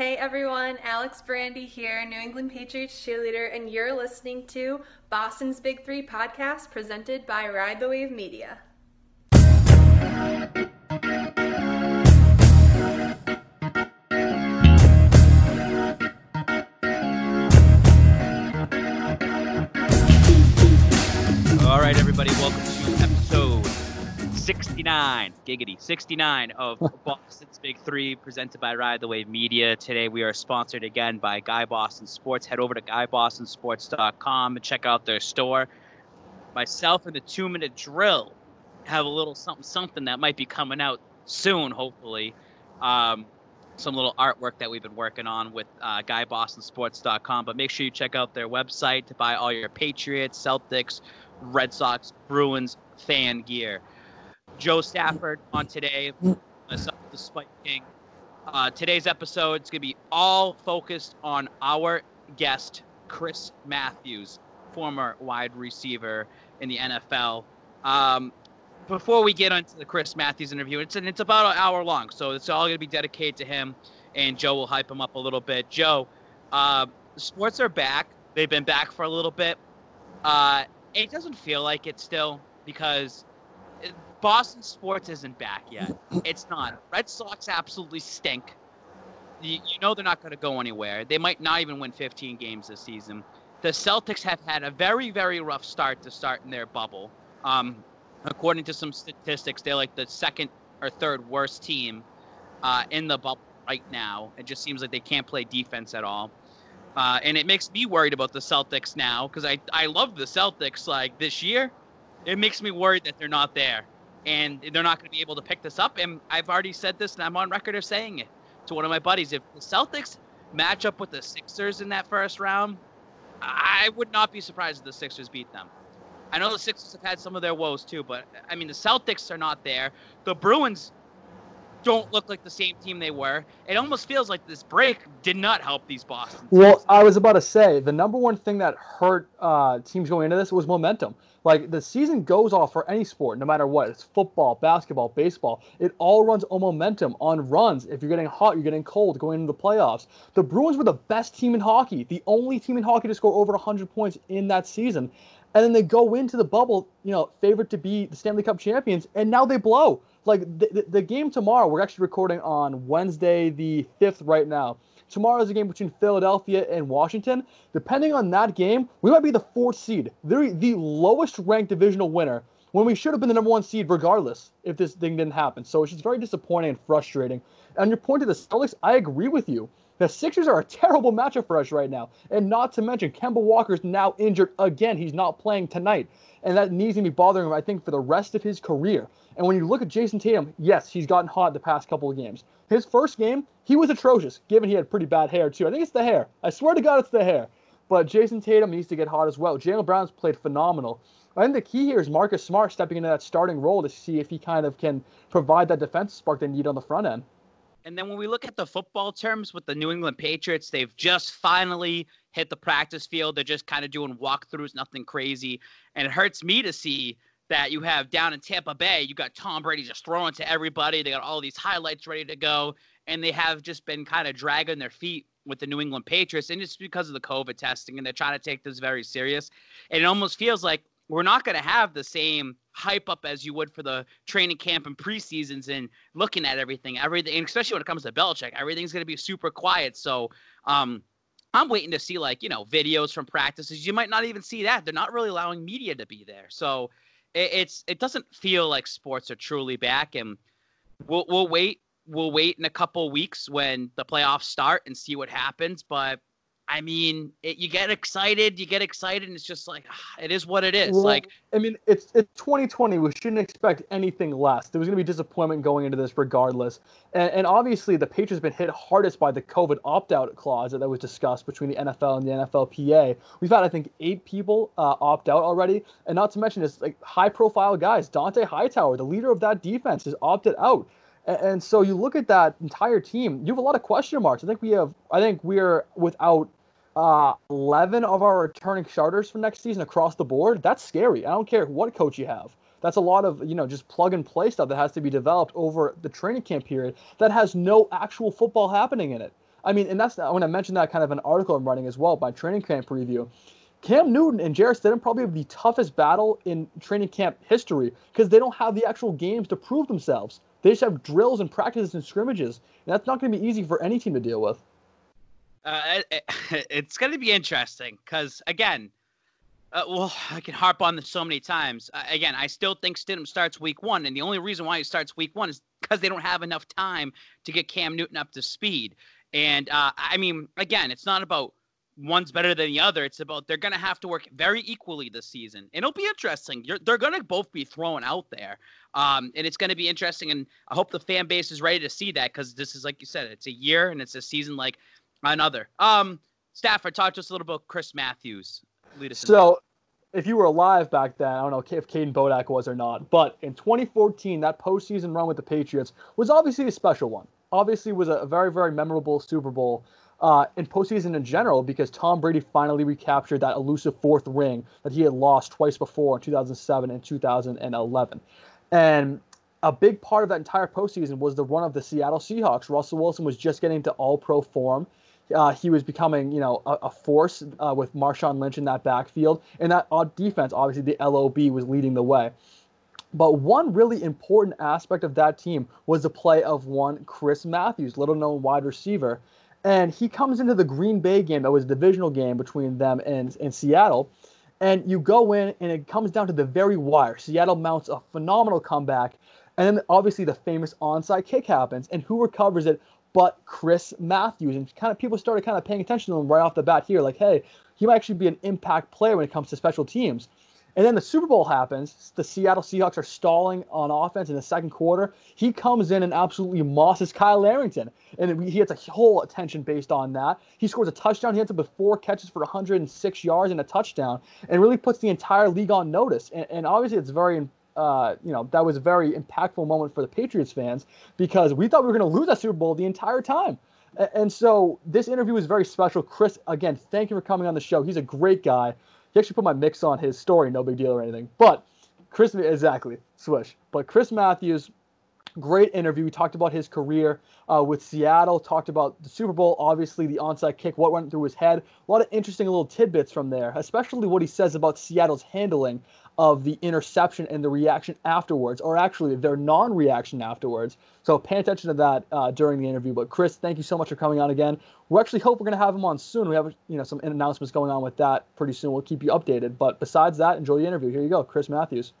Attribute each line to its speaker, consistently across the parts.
Speaker 1: Hey everyone, Alex Brandy here, New England Patriots cheerleader, and you're listening to Boston's Big Three podcast presented by Ride the Wave Media.
Speaker 2: All right, everybody, welcome 69, giggity, 69 of Boston's Big Three, presented by Ride the Wave Media. Today, we are sponsored again by Guy Boston Sports. Head over to GuyBostonSports.com and check out their store. Myself and the Two Minute Drill have a little something, something that might be coming out soon, hopefully. Um, some little artwork that we've been working on with uh, GuyBostonSports.com. But make sure you check out their website to buy all your Patriots, Celtics, Red Sox, Bruins fan gear. Joe Stafford on today, myself, the Spike King. Uh, today's episode is going to be all focused on our guest, Chris Matthews, former wide receiver in the NFL. Um, before we get into the Chris Matthews interview, it's it's about an hour long, so it's all going to be dedicated to him, and Joe will hype him up a little bit. Joe, uh, sports are back. They've been back for a little bit. Uh, it doesn't feel like it still because Boston sports isn't back yet. It's not. Red Sox absolutely stink. You, you know they're not going to go anywhere. They might not even win 15 games this season. The Celtics have had a very, very rough start to start in their bubble. Um, according to some statistics, they're like the second or third worst team uh, in the bubble right now. It just seems like they can't play defense at all. Uh, and it makes me worried about the Celtics now because I, I love the Celtics like this year. It makes me worried that they're not there and they're not going to be able to pick this up. And I've already said this and I'm on record of saying it to one of my buddies. If the Celtics match up with the Sixers in that first round, I would not be surprised if the Sixers beat them. I know the Sixers have had some of their woes too, but I mean, the Celtics are not there. The Bruins don't look like the same team they were. It almost feels like this break did not help these Boston. Teams.
Speaker 3: Well, I was about to say the number one thing that hurt uh, teams going into this was momentum. Like the season goes off for any sport, no matter what. It's football, basketball, baseball. It all runs on momentum, on runs. If you're getting hot, you're getting cold going into the playoffs. The Bruins were the best team in hockey, the only team in hockey to score over 100 points in that season. And then they go into the bubble, you know, favored to be the Stanley Cup champions, and now they blow. Like the, the, game tomorrow, we're actually recording on Wednesday the 5th right now. Tomorrow is a game between Philadelphia and Washington. Depending on that game, we might be the fourth seed. They're the lowest ranked divisional winner when we should have been the number one seed regardless if this thing didn't happen. So it's just very disappointing and frustrating. And your point to the Celtics, I agree with you. The Sixers are a terrible matchup for us right now. And not to mention, Kemba Walker's now injured again. He's not playing tonight. And that needs to be bothering him, I think, for the rest of his career. And when you look at Jayson Tatum, yes, he's gotten hot the past couple of games. His first game, he was atrocious, given he had pretty bad hair, too. I think it's the hair. I swear to God, it's the hair. But Jayson Tatum needs to get hot as well. Jaylen Brown's played phenomenal. I think the key here is Marcus Smart stepping into that starting role to see if he kind of can provide that defensive spark they need on the front end.
Speaker 2: And then when we look at the football terms with the New England Patriots, they've just finally hit the practice field. They're just kind of doing walkthroughs, nothing crazy. And it hurts me to see that you have down in Tampa Bay, you got Tom Brady just throwing to everybody. They got all these highlights ready to go. And they have just been kind of dragging their feet with the New England Patriots. And it's because of the COVID testing. And they're trying to take this very serious. And it almost feels like we're not going to have the same hype up as you would for the training camp and preseasons and looking at everything. Everything, especially when it comes to Belichick, everything's going to be super quiet. So, um, I'm waiting to see like you know videos from practices. You might not even see that. They're not really allowing media to be there. So it, it's it doesn't feel like sports are truly back, and we'll we'll wait. We'll wait in a couple weeks when the playoffs start and see what happens. But I mean, it, you get excited, you get excited, and it's just like ah, it is what it is.
Speaker 3: Well,
Speaker 2: like,
Speaker 3: I mean, it's it's 2020. We shouldn't expect anything less. There was going to be disappointment going into this, regardless. And, and obviously, the Patriots have been hit hardest by the COVID opt-out clause that was discussed between the NFL and the NFLPA. We've had, I think, eight people uh, opt out already, and not to mention, it's like high-profile guys. Dont'a Hightower, the leader of that defense, has opted out. And so you look at that entire team, you have a lot of question marks. I think we have, I think we're without uh, 11 of our returning starters for next season across the board. That's scary. I don't care what coach you have. That's a lot of, you know, just plug and play stuff that has to be developed over the training camp period that has no actual football happening in it. I mean, and that's I want to mention that kind of an article I'm writing as well by training camp preview. Cam Newton and Jarrett Stidham probably have the toughest battle in training camp history because they don't have the actual games to prove themselves. They just have drills and practices and scrimmages. And that's not going to be easy for any team to deal with.
Speaker 2: Uh, it, it's going to be interesting because, again, uh, well, I can harp on this so many times. Uh, again, I still think Stidham starts week one, and the only reason why he starts week one is because they don't have enough time to get Cam Newton up to speed. And uh, I mean, again, it's not about one's better than the other. It's about they're going to have to work very equally this season. And it'll be interesting. You're, they're going to both be thrown out there. Um, and it's going to be interesting. And I hope the fan base is ready to see that because this is, like you said, it's a year and it's a season like another. Um, Stafford, talk to us a little about Chris Matthews.
Speaker 3: Lead us so, if you were alive back then, I don't know if Kayden Bodak was or not, but in 2014, that postseason run with the Patriots was obviously a special one. Obviously, was a very, very memorable Super Bowl uh, in postseason in general because Tom Brady finally recaptured that elusive fourth ring that he had lost twice before in 2007 and 2011. And a big part of that entire postseason was the run of the Seattle Seahawks. Russell Wilson was just getting to all pro form. Uh, he was becoming, you know, a, a force uh, with Marshawn Lynch in that backfield. And that odd defense, obviously, the LOB was leading the way. But one really important aspect of that team was the play of one Chris Matthews, little known wide receiver. And he comes into the Green Bay game that was a divisional game between them and, and Seattle. And you go in, and it comes down to the very wire. Seattle mounts a phenomenal comeback. And then obviously the famous onside kick happens. And who recovers it but Chris Matthews? And kind of people started kind of paying attention to him right off the bat here. Like, hey, he might actually be an impact player when it comes to special teams. And then the Super Bowl happens. The Seattle Seahawks are stalling on offense in the second quarter. He comes in and absolutely mosses Kyle Arrington. And he gets a whole attention based on that. He scores a touchdown. He ends up with four catches for 106 yards and a touchdown and really puts the entire league on notice. And, and obviously, it's very uh, you know, that was a very impactful moment for the Patriots fans because we thought we were going to lose that Super Bowl the entire time. And so this interview was very special. Chris, again, thank you for coming on the show. He's a great guy. He actually put my mix on his story, no big deal or anything. But Chris, exactly, swish. But Chris Matthews, great interview. We talked about his career uh, with Seattle, talked about the Super Bowl, obviously the onside kick, what went through his head. A lot of interesting little tidbits from there, especially what he says about Seattle's handling of the interception and the reaction afterwards, or actually their non-reaction afterwards. So pay attention to that uh, during the interview. But Chris, thank you so much for coming on again. We actually hope we're going to have him on soon. We have you know some announcements going on with that pretty soon. We'll keep you updated. But besides that, enjoy the interview. Here you go, Chris Matthews.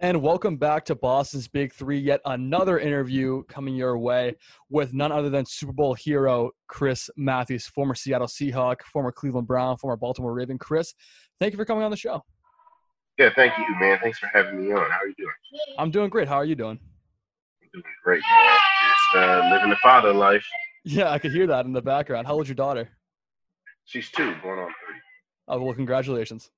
Speaker 4: And welcome back to Boston's Big Three. Yet another interview coming your way with none other than Super Bowl hero Chris Matthews, former Seattle Seahawk, former Cleveland Brown, former Baltimore Raven. Chris, thank you for coming on the show.
Speaker 5: Yeah, thank you, man. Thanks for having me on. How are you doing?
Speaker 4: I'm doing great. How are you doing?
Speaker 5: I'm doing great, man. Just uh, living the father life.
Speaker 4: Yeah, I could hear that in the background. How old's your daughter?
Speaker 5: She's two, going on three.
Speaker 4: Oh, well, congratulations.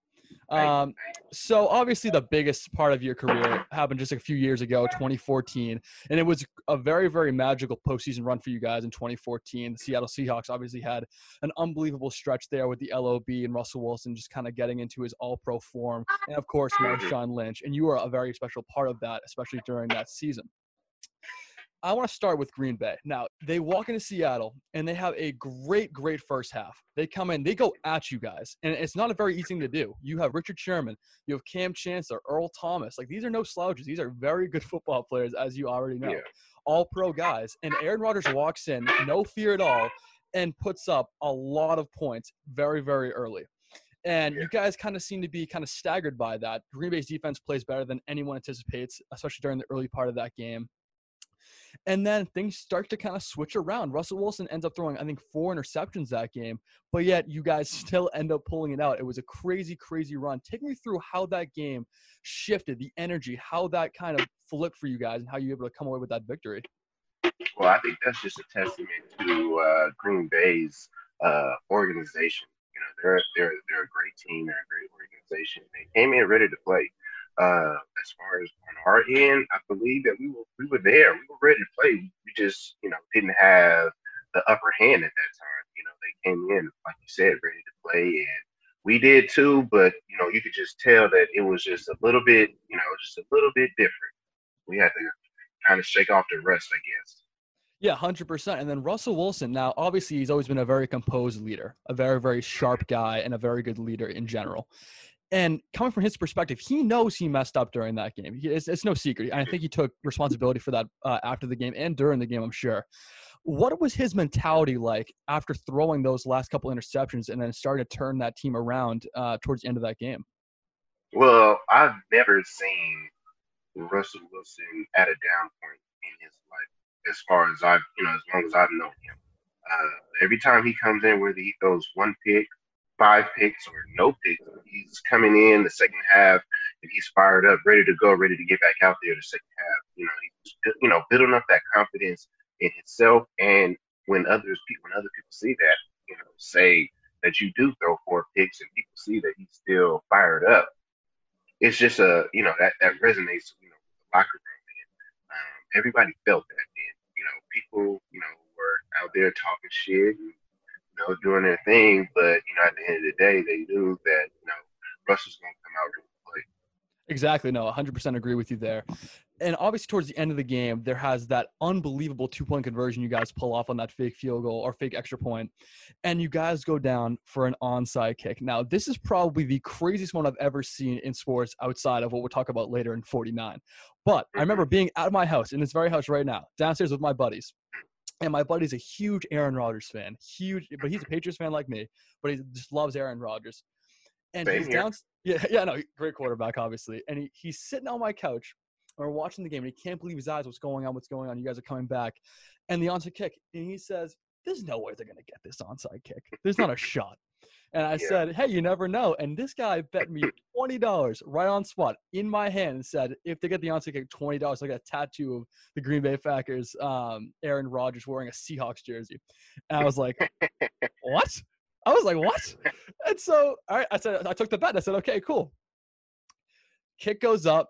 Speaker 4: Um, so obviously the biggest part of your career happened just a few years ago, 2014, and it was a very, very magical postseason run for you guys in 2014. The Seattle Seahawks obviously had an unbelievable stretch there with the LOB and Russell Wilson just kind of getting into his All-Pro form, and of course Marshawn Lynch, and you were a very special part of that, especially during that season. I want to start with Green Bay. Now, they walk into Seattle and they have a great, great first half. They come in, they go at you guys, and it's not a very easy thing to do. You have Richard Sherman, you have Kam Chancellor, Earl Thomas. Like, these are no slouches. These are very good football players, as you already know. Yeah. All pro guys. And Aaron Rodgers walks in, no fear at all, and puts up a lot of points very, very early. And you guys kind of seem to be kind of staggered by that. Green Bay's defense plays better than anyone anticipates, especially during the early part of that game. And then things start to kind of switch around. Russell Wilson ends up throwing, I think, four interceptions that game, but yet you guys still end up pulling it out. It was a crazy, crazy run. Take me through how that game shifted, the energy, how that kind of flipped for you guys, and how you were able to come away with that victory.
Speaker 5: Well, I think that's just a testament to uh, Green Bay's uh, organization. You know, they're they're they're a great team. They're a great organization. They came in ready to play. Uh, as far as on our end, I believe that we were we were there. We were ready to play. We just, you know, didn't have the upper hand at that time. You know, they came in, like you said, ready to play, and we did too. But you know, you could just tell that it was just a little bit, you know, just a little bit different. We had to kind of shake off the rest, I guess.
Speaker 3: Yeah, hundred percent. And then Russell Wilson. Now, obviously, he's always been a very composed leader, a very, very sharp guy, and a very good leader in general. And coming from his perspective, he knows he messed up during that game. He, it's, it's, no secret. I think he took responsibility for that uh, after the game and during the game. I'm sure. What was his mentality like after throwing those last couple interceptions and then starting to turn that team around uh, towards the end of that game?
Speaker 5: Well, I've never seen Russell Wilson at a down point in his life as far as I've, you know, as long as I've known him. Uh, every time he comes in, whether he throws one pick, five picks, or no picks, he's coming in the second half and he's fired up, ready to go, ready to get back out there the second half. You know, he's, you know, building up that confidence in himself. And when others, when other people see that, you know, say that you do throw four picks and people see that he's still fired up, it's just a, you know, that, that resonates, you know, with the locker room. And um, everybody felt that and you know people, you know, were out there talking shit and, you know, doing their thing. But, you know, at the end of the day, they knew that, you know, Russell's going to come out and play.
Speaker 3: Exactly. No, 100% agree with you there. And obviously, towards the end of the game, there has that unbelievable two point conversion you guys pull off on that fake field goal or fake extra point, and you guys go down for an onside kick. Now, this is probably the craziest one I've ever seen in sports outside of what we'll talk about later in 49. But I remember mm-hmm. being at my house in this very house right now, downstairs with my buddies. And my buddy's a huge Aaron Rodgers fan, huge, but he's a Patriots fan like me, but he just loves Aaron Rodgers. And Same he's here. down, yeah, yeah, no, great quarterback, obviously. And he, he's sitting on my couch, or watching the game, and he can't believe his eyes. What's going on? What's going on? You guys are coming back, and the onside kick, and he says, "There's no way they're gonna get this onside kick. There's not a shot." And I yeah. said, hey, you never know. And this guy bet me $20 right on spot in my hand and said, if they get the onside kick, $20, like a tattoo of the Green Bay Packers, um, Aaron Rodgers wearing a Seahawks jersey. And I was like, what? I was like, what? And so, all right, I said, I took the bet. I said, okay, cool. Kick goes up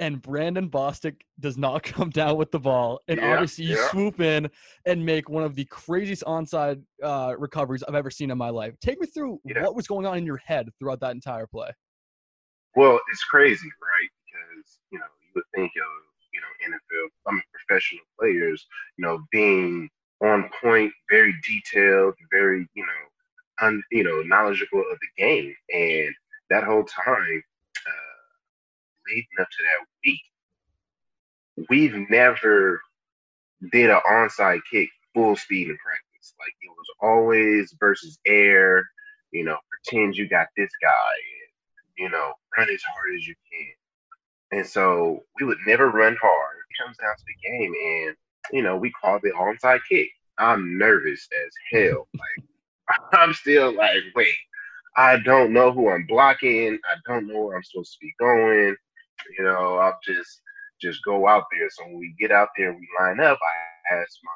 Speaker 3: and Brandon Bostick does not come down with the ball. And yeah, obviously, you yeah. swoop in and make one of the craziest onside uh, recoveries I've ever seen in my life. Take me through yeah. what was going on in your head throughout that entire play.
Speaker 5: Well, it's crazy, right? Because you know you would think of you know NFL, I mean professional players, you know, being on point, very detailed, very you know, un, you know, knowledgeable of the game, and that whole time leading up to that week, we've never did an onside kick full speed in practice. Like it was always versus air, you know, pretend you got this guy and, you know, run as hard as you can. And so we would never run hard. It comes down to the game and, you know, we called the onside kick. I'm nervous as hell. Like I'm still like, wait, I don't know who I'm blocking. I don't know where I'm supposed to be going. You know, I'll just just go out there. So when we get out there, we line up. I ask my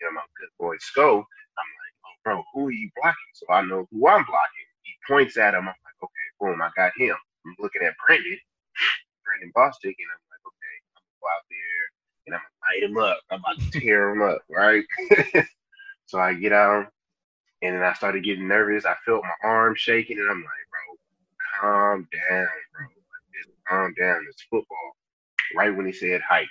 Speaker 5: you know my good boy Sco. I'm like, oh, bro, who are you blocking? So I know who I'm blocking. He points at him. I'm like, okay, boom, I got him. I'm looking at Brandon, Brandon Bostick, and I'm like, okay, I'm gonna go out there and I'm gonna light him up. I'm about to tear him up, right? so I get out, and then I started getting nervous. I felt my arm shaking, and I'm like, bro, calm down, bro calm down. It's football. Right when he said height,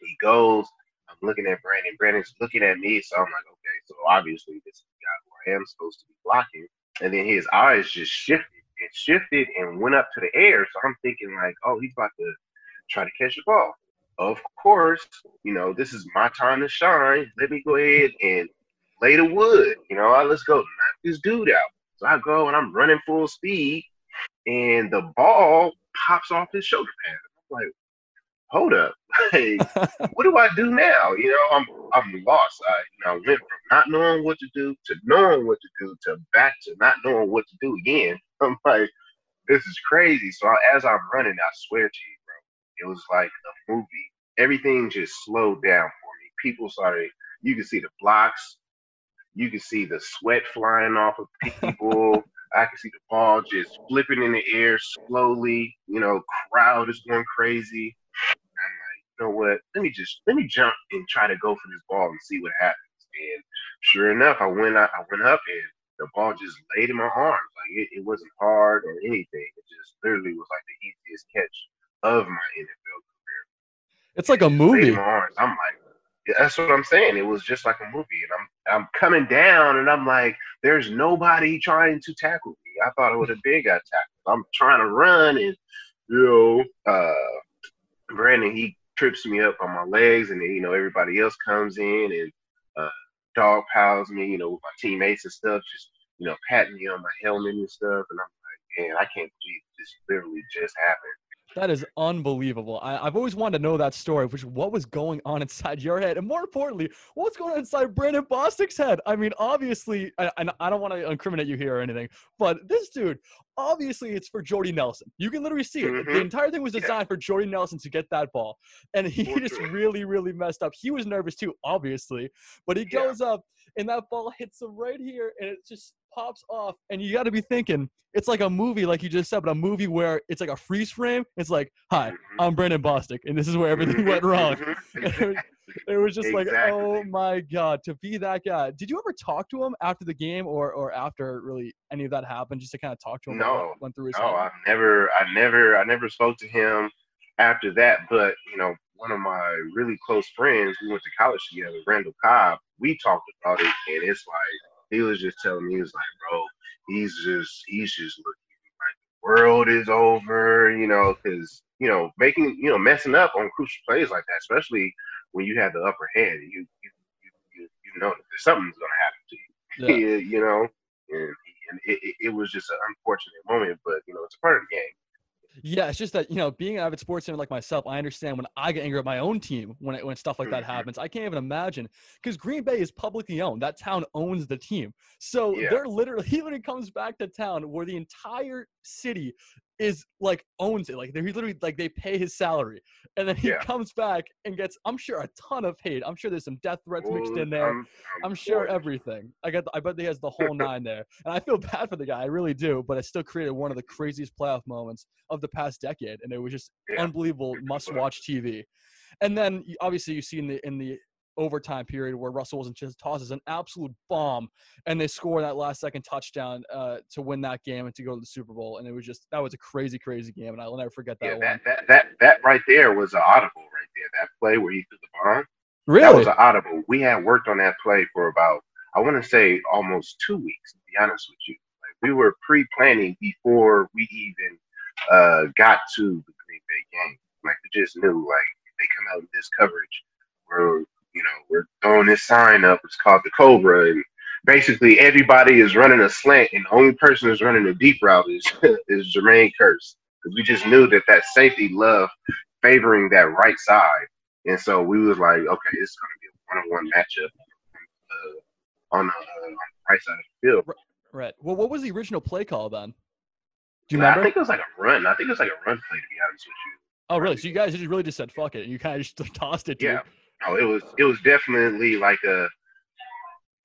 Speaker 5: he goes. I'm looking at Brandon. Brandon's looking at me, so I'm like, okay, so obviously this is the guy who I am supposed to be blocking. And then his eyes just shifted. and shifted and went up to the air. So I'm thinking like, oh, he's about to try to catch the ball. Of course, you know, this is my time to shine. Let me go ahead and lay the wood. You know, let's go knock this dude out. So I go and I'm running full speed, and the ball pops off his shoulder pad. I'm like, hold up, like, what do I do now? You know, I'm I'm lost. I you know, I went from not knowing what to do to knowing what to do to back to not knowing what to do again. I'm like, this is crazy. So as I'm running, I swear to you, bro, it was like a movie. Everything just slowed down for me. People started. You could see the blocks. You could see the sweat flying off of people. I can see the ball just flipping in the air slowly. You know, crowd is going crazy. I'm like, you know what? Let me just let me jump and try to go for this ball and see what happens. And sure enough, I went I went up and the ball just laid in my arms. Like it, it wasn't hard or anything. It just literally was like the easiest catch of my NFL career.
Speaker 3: It's like a movie.
Speaker 5: I'm like, that's what I'm saying. It was just like a movie, and I'm I'm coming down, and I'm like, there's nobody trying to tackle me. I thought it was a big tackled. I'm trying to run, and you know, uh, Brandon he trips me up on my legs, and then you know everybody else comes in and uh, dog piles me, you know, with my teammates and stuff, just you know, patting me on my helmet and stuff, and I'm like, man, I can't believe this literally just happened.
Speaker 3: That is unbelievable. I, have always wanted to know that story, which what was going on inside your head, and more importantly, what's going on inside Brandon Bostick's head. I mean, obviously, and I, don't want to incriminate you here or anything, but this dude, obviously, it's for Jordy Nelson. You can literally see it. Mm-hmm. The entire thing was designed yeah. for Jordy Nelson to get that ball, and he just really, really messed up. He was nervous too, obviously, but he goes yeah. up, and that ball hits him right here, and it just pops off, and you got to be thinking it's like a movie, like you just said, but a movie where it's like a freeze frame. It's like, "Hi, mm-hmm. I'm Brandon Bostick, and this is where everything went wrong." Mm-hmm. it was just exactly. like, "Oh my god!" To be that guy. Did you ever talk to him after the game, or or after really any of that happened, just to kind of talk to him?
Speaker 5: No,
Speaker 3: went through his
Speaker 5: no, I never, I never, I never spoke to him after that. But you know, one of my really close friends, we went to college together, Randall Cobb. We talked about it, and it's like he was just telling me, he was like, bro, he's just he's just looking like the world is over, you know, because you know making you know messing up on crucial plays like that, especially when you have the upper hand, you you you, you know something's gonna happen to you, yeah. you know, and, and it, it was just an unfortunate moment, but you know it's a part of the game.
Speaker 3: Yeah, it's just that you know, being an avid sports fan like myself, I understand when I get angry at my own team when it, when stuff like that mm-hmm. happens. I can't even imagine because Green Bay is publicly owned. That town owns the team, so yeah. they're literally he literally comes back to town where the entire city is like owns it. Like they literally like they pay his salary, and then he yeah. comes back and gets I'm sure a ton of hate. I'm sure there's some death threats mixed in there. I'm, I'm, I'm sure everything. I got I bet he has the whole nine there, and I feel bad for the guy. I really do. But it still created one of the craziest playoff moments of the past decade, and it was just yeah. unbelievable must-watch TV. And then obviously you see in the in the overtime period where Russell Wilson just tosses an absolute bomb and they score that last second touchdown uh, to win that game and to go to the Super Bowl. And it was just that was a crazy, crazy game, and I'll never forget that
Speaker 5: yeah,
Speaker 3: one.
Speaker 5: That, that that that right there was an audible right there. That play where he threw the bomb.
Speaker 3: Really?
Speaker 5: That was an audible. We had worked on that play for about I want to say almost two weeks. To be honest with you, like we were pre-planning before we even uh, got to the Green Bay game. Like we just knew like if they come out in this coverage, we're you know, we're throwing this sign up. It's called the Cobra, and basically everybody is running a slant, and the only person who's running a deep route is is Jermaine Kearse because we just knew that that safety loved favoring that right side, and so we was like, okay, it's going to be a one-on-one matchup uh, on, the, uh, on the right side of the field.
Speaker 3: Right. Well, what was the original play call then?
Speaker 5: Do you remember? I think it was like a run. I think it was like a run play, to be honest with you.
Speaker 3: Oh, really? So you guys just really just said fuck it, and you kind of just tossed it. To
Speaker 5: yeah no, it was it was definitely like a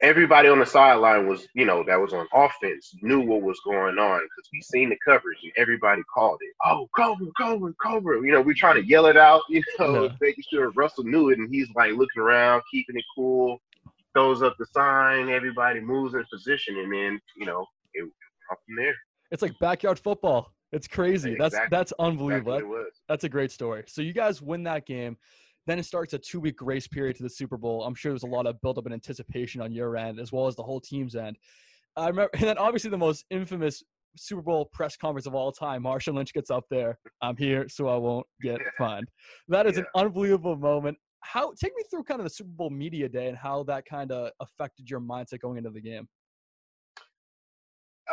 Speaker 5: everybody on the sideline was, you know, that was on offense knew what was going on because we seen the coverage and everybody called it. Oh, cover, cover, cover. You know, we trying to yell it out, you know, yeah. making sure Russell knew it and he's like looking around, keeping it cool, throws up the sign, everybody moves in position, and then, you know, it, it up from there.
Speaker 3: It's like backyard football. It's crazy. Exactly. That's that's unbelievable.
Speaker 5: Exactly
Speaker 3: that's a great story. So you guys win that game. Then it starts a two week grace period to the Super Bowl. I'm sure there's a lot of buildup and anticipation on your end as well as the whole team's end. I remember, and then obviously the most infamous Super Bowl press conference of all time. Marshawn Lynch gets up there. I'm here, so I won't get fined. That is yeah. an unbelievable moment. How take me through kind of the Super Bowl media day and how that kind of affected your mindset going into the game.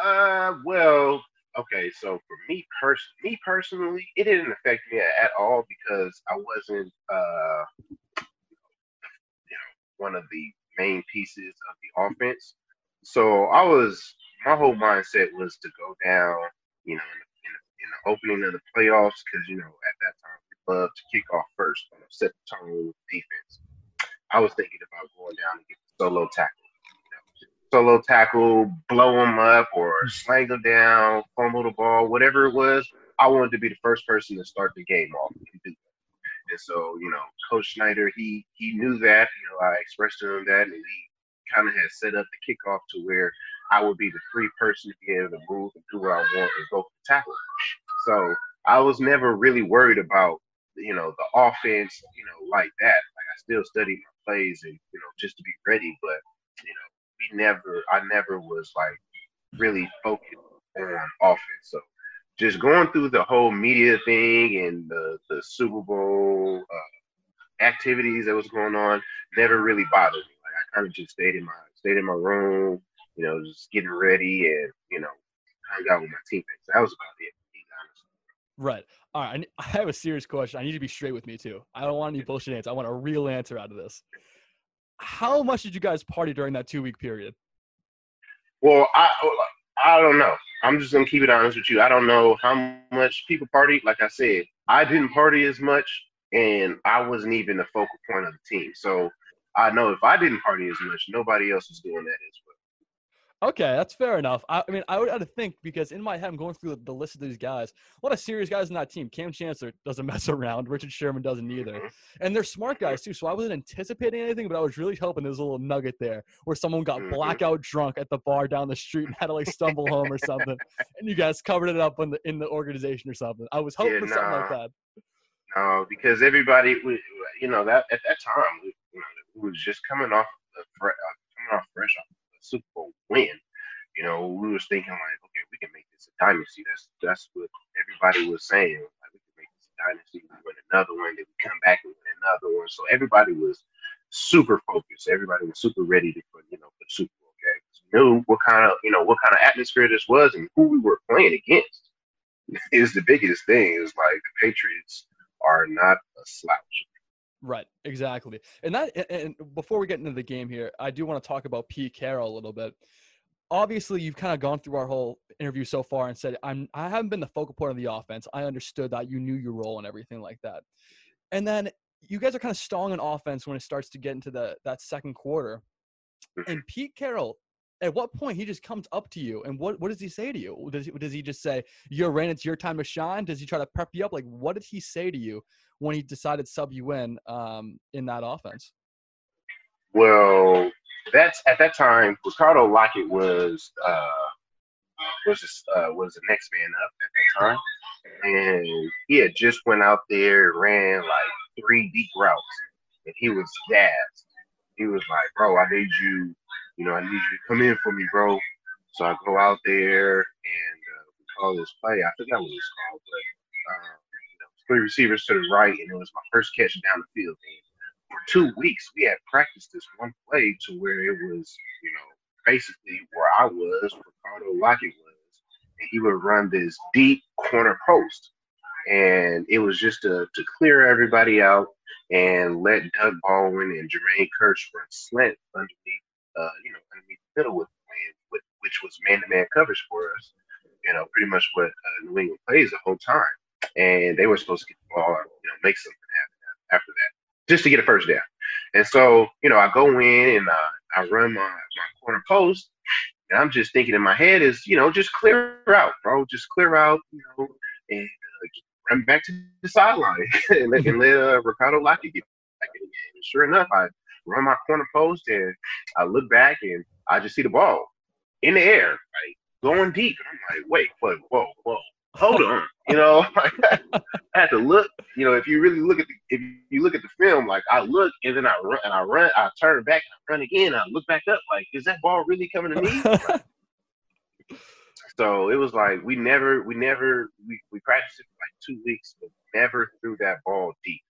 Speaker 5: Uh, well, okay, so for me person, me personally, it didn't affect me at, all because I wasn't, uh, you know, one of the main pieces of the offense. So I was, my whole mindset was to go down, you know, in the, in the, in the opening of the playoffs because you know at that time we love to kick off first, set the tone with defense. I was thinking about going down and get solo tackle solo tackle, blow them up, or hmm. slang them down, fumble the ball, whatever it was. I wanted to be the first person to start the game off and do that. And so, you know, Coach Schneider, he he knew that. You know, I expressed to him that, and he kind of had set up the kickoff to where I would be the free person to be able to move and do what I want and go for the tackle. So I was never really worried about, you know, the offense, you know, like that. Like I still studied my plays and you know just to be ready. But you know, we never, I never was like really focused on offense. So just going through the whole media thing and the the Super Bowl uh, activities that was going on never really bothered me. Like I kind of just stayed in my stayed in my room, you know, just getting ready and you know, hung out with my teammates. That was about it.
Speaker 3: Right. All right. I have a serious question. I need to be straight with me too. I don't want any bullshit answer. I want a real answer out of this. How much did you guys party during that two week period?
Speaker 5: Well, I I don't know. I'm just gonna keep it honest with you. I don't know how much people party. Like I said, I didn't party as much, and I wasn't even the focal point of the team. So I know if I didn't party as much, nobody else was doing that as well.
Speaker 3: Okay, that's fair enough. I, I mean, I would have to think because in my head, I'm going through the list of these guys. A lot of serious guys in that team. Kam Chancellor doesn't mess around. Richard Sherman doesn't either.
Speaker 5: Mm-hmm.
Speaker 3: And they're smart guys too. So I wasn't anticipating anything, but I was really hoping there was a little nugget there where someone got
Speaker 5: Mhm.
Speaker 3: blackout drunk at the bar down the street and had to like stumble home or something, and you guys covered it up in the in the organization or something. I was hoping
Speaker 5: Yeah,
Speaker 3: for something like that.
Speaker 5: No, because everybody, we, you know, that at that time, we, you know, we was just coming off the uh, coming off fresh off Super Bowl win. You know, we was thinking like, okay, we can make this a dynasty. That's that's what everybody was saying. Like, we can make this a dynasty. We win another one, then we come back and win another one. So everybody was super focused. Everybody was super ready to, for you know, for the Super Bowl game. We knew what kind of, you know, what kind of atmosphere this was and who we were playing against. Is the biggest thing. Is like the Patriots are not a slouch.
Speaker 3: Right, exactly. And that and- before we get into the game here, I do want to talk about Pete Carroll a little bit. Obviously, you've kind of gone through our whole interview so far and said I'm I haven't been the focal point of the offense. I understood that you knew your role and everything like that. And then you guys are kind of stalling an offense when it starts to get into the that second quarter. And mm-hmm. Pete Carroll, at what point he just comes up to you and what what does he say to you? Does he, does he just say you're in, it's your time to shine? Does he try to prep you up? Like what did he say to you when he decided sub you in um, in that offense?
Speaker 5: Well, that's at that time. Ricardo Lockette was uh, was just, uh, was the next man up at that time, and he had just went out there ran like three deep routes, and he was gassed. He was like, "Bro, I need you. You know, I need you to come in for me, bro." So I go out there and uh, we call this play. I forgot what it's called, but uh, you know, three receivers to the right, and it was my first catch down the field. And for two weeks, we had practiced this one play to where it was, you know, basically where I was, Ricardo Lockette was, and he would run this deep corner post. And it was just to, to clear everybody out and let Doug Baldwin and Jermaine Kearse run slant underneath, uh, you know, underneath the with, with which was man-to-man coverage for us. You know, pretty much what uh, New England plays the whole time. And they were supposed to get the ball, you know, make something happen after that just to get a first down. And so, you know, I go in and uh, I run my, my corner post, and I'm just thinking in my head is, you know, just clear out, bro, just clear out, you know, and uh, run back to the sideline and let, and let uh, Ricardo Lockette get back in the game. And sure enough, I run my corner post and I look back and I just see the ball in the air, like going deep. And I'm like, wait, whoa, whoa, whoa, hold on, you know. I had to look, you know, if you really look at the, if you look at the film, like I look and then I run and I run, I turn back and I run again. I look back up, like, is that ball really coming to me? so it was like we never, we never, we, we practiced it for like two weeks, but never threw that ball deep.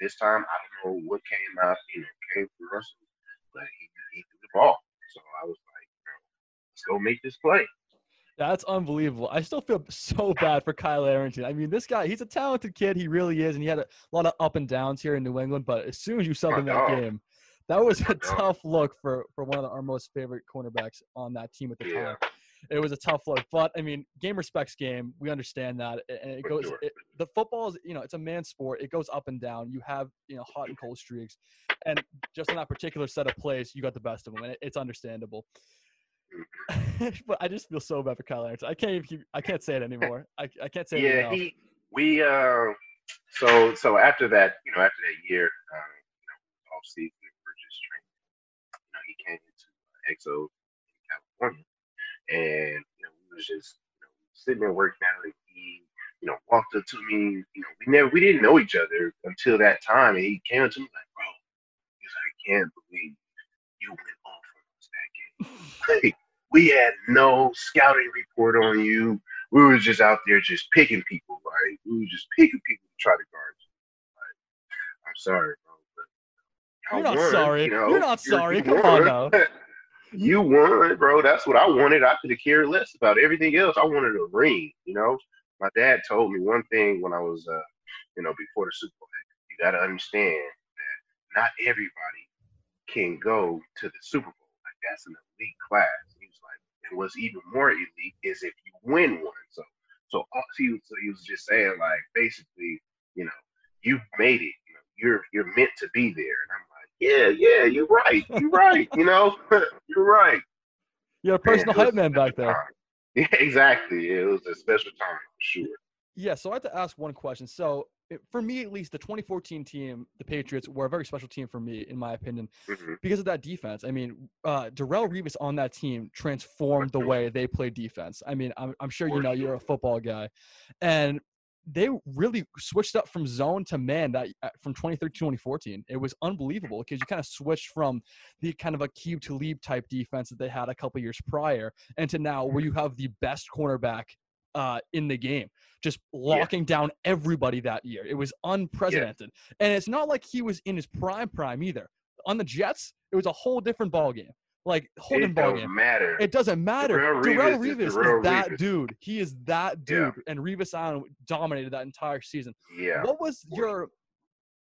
Speaker 5: This time, I don't know what came out, you know, came from Russell, but he, he threw the ball. So I was like, let's go make this play.
Speaker 3: That's unbelievable. I still feel so bad for Kyle Arrington. I mean, this guy, he's a talented kid. He really is. And he had a lot of up and downs here in New England. But as soon as you sub in that game, that was a tough look for, for one of our most favorite cornerbacks on that team at the
Speaker 5: Yeah.
Speaker 3: time. It was a tough look. But, I mean, game respects game. We understand that. And it goes, it, the football is, you know, it's a man sport. It goes up and down. You have, you know, hot and cold streaks. And just in that particular set of plays, you got the best of them. And it, it's understandable. but I just feel so bad for Kyle Arrington. I can't even keep, I can't say it anymore. I, I can't say it
Speaker 5: yeah,
Speaker 3: enough.
Speaker 5: he we uh so so after that, you know, after that year, um, you know, off season, we were just training. You know, he came into uh, EXO in California, and you know, we was just you know sitting there working out, and he you know walked up to me. You know, we never we didn't know each other until that time, and he came up to me like, bro, he's like, can't believe you went off on us that game. like, we had no scouting report on you. We were just out there just picking people. Like we were just picking people to try to guard you. Like, I'm sorry, bro. But
Speaker 3: You're not
Speaker 5: won,
Speaker 3: sorry.
Speaker 5: You know?
Speaker 3: You're not sorry.
Speaker 5: You
Speaker 3: Come on now.
Speaker 5: you won, bro. That's what I wanted. I could have cared less about everything else. I wanted a ring. You know, my dad told me one thing when I was, uh, you know, before the Super Bowl. You got to understand that not everybody can go to the Super Bowl. Like that's an elite class. He was like, and what's even more elite is if you win one. So, so he was, so he was just saying like, basically, you know, you made it. You know, you're you're meant to be there. And I'm yeah, yeah, you're right. You're right. You know, you're right.
Speaker 3: You're a personal
Speaker 5: Man,
Speaker 3: hype man back there.
Speaker 5: time. Yeah, exactly. It was a special time for sure.
Speaker 3: Yeah, so I have to ask one question. So, it, for me at least, the 2014 team, the Patriots, were a very special team for me, in my opinion,
Speaker 5: Mhm.
Speaker 3: because of that defense. I mean, uh, Darrelle Revis on that team transformed the way they play defense. I mean, I'm, I'm sure you know you're a football guy, and they really switched up from zone to man that uh, from 2013 to 2014. It was unbelievable because you kind of switched from the kind of a cube to leave type defense that they had a couple years prior, and to now where you have the best cornerback uh, in the game, just locking down everybody that year. It was unprecedented, and it's not like he was in his prime prime either. On the Jets, it was a whole different ball game, like
Speaker 5: It
Speaker 3: different ball game.
Speaker 5: matter.
Speaker 3: It doesn't matter. Darrelle
Speaker 5: Revis is
Speaker 3: Revis is,
Speaker 5: Darrelle
Speaker 3: that
Speaker 5: Revis.
Speaker 3: dude. He is that dude.
Speaker 5: Yeah.
Speaker 3: And Revis Island dominated that entire season.
Speaker 5: yeah.
Speaker 3: What was your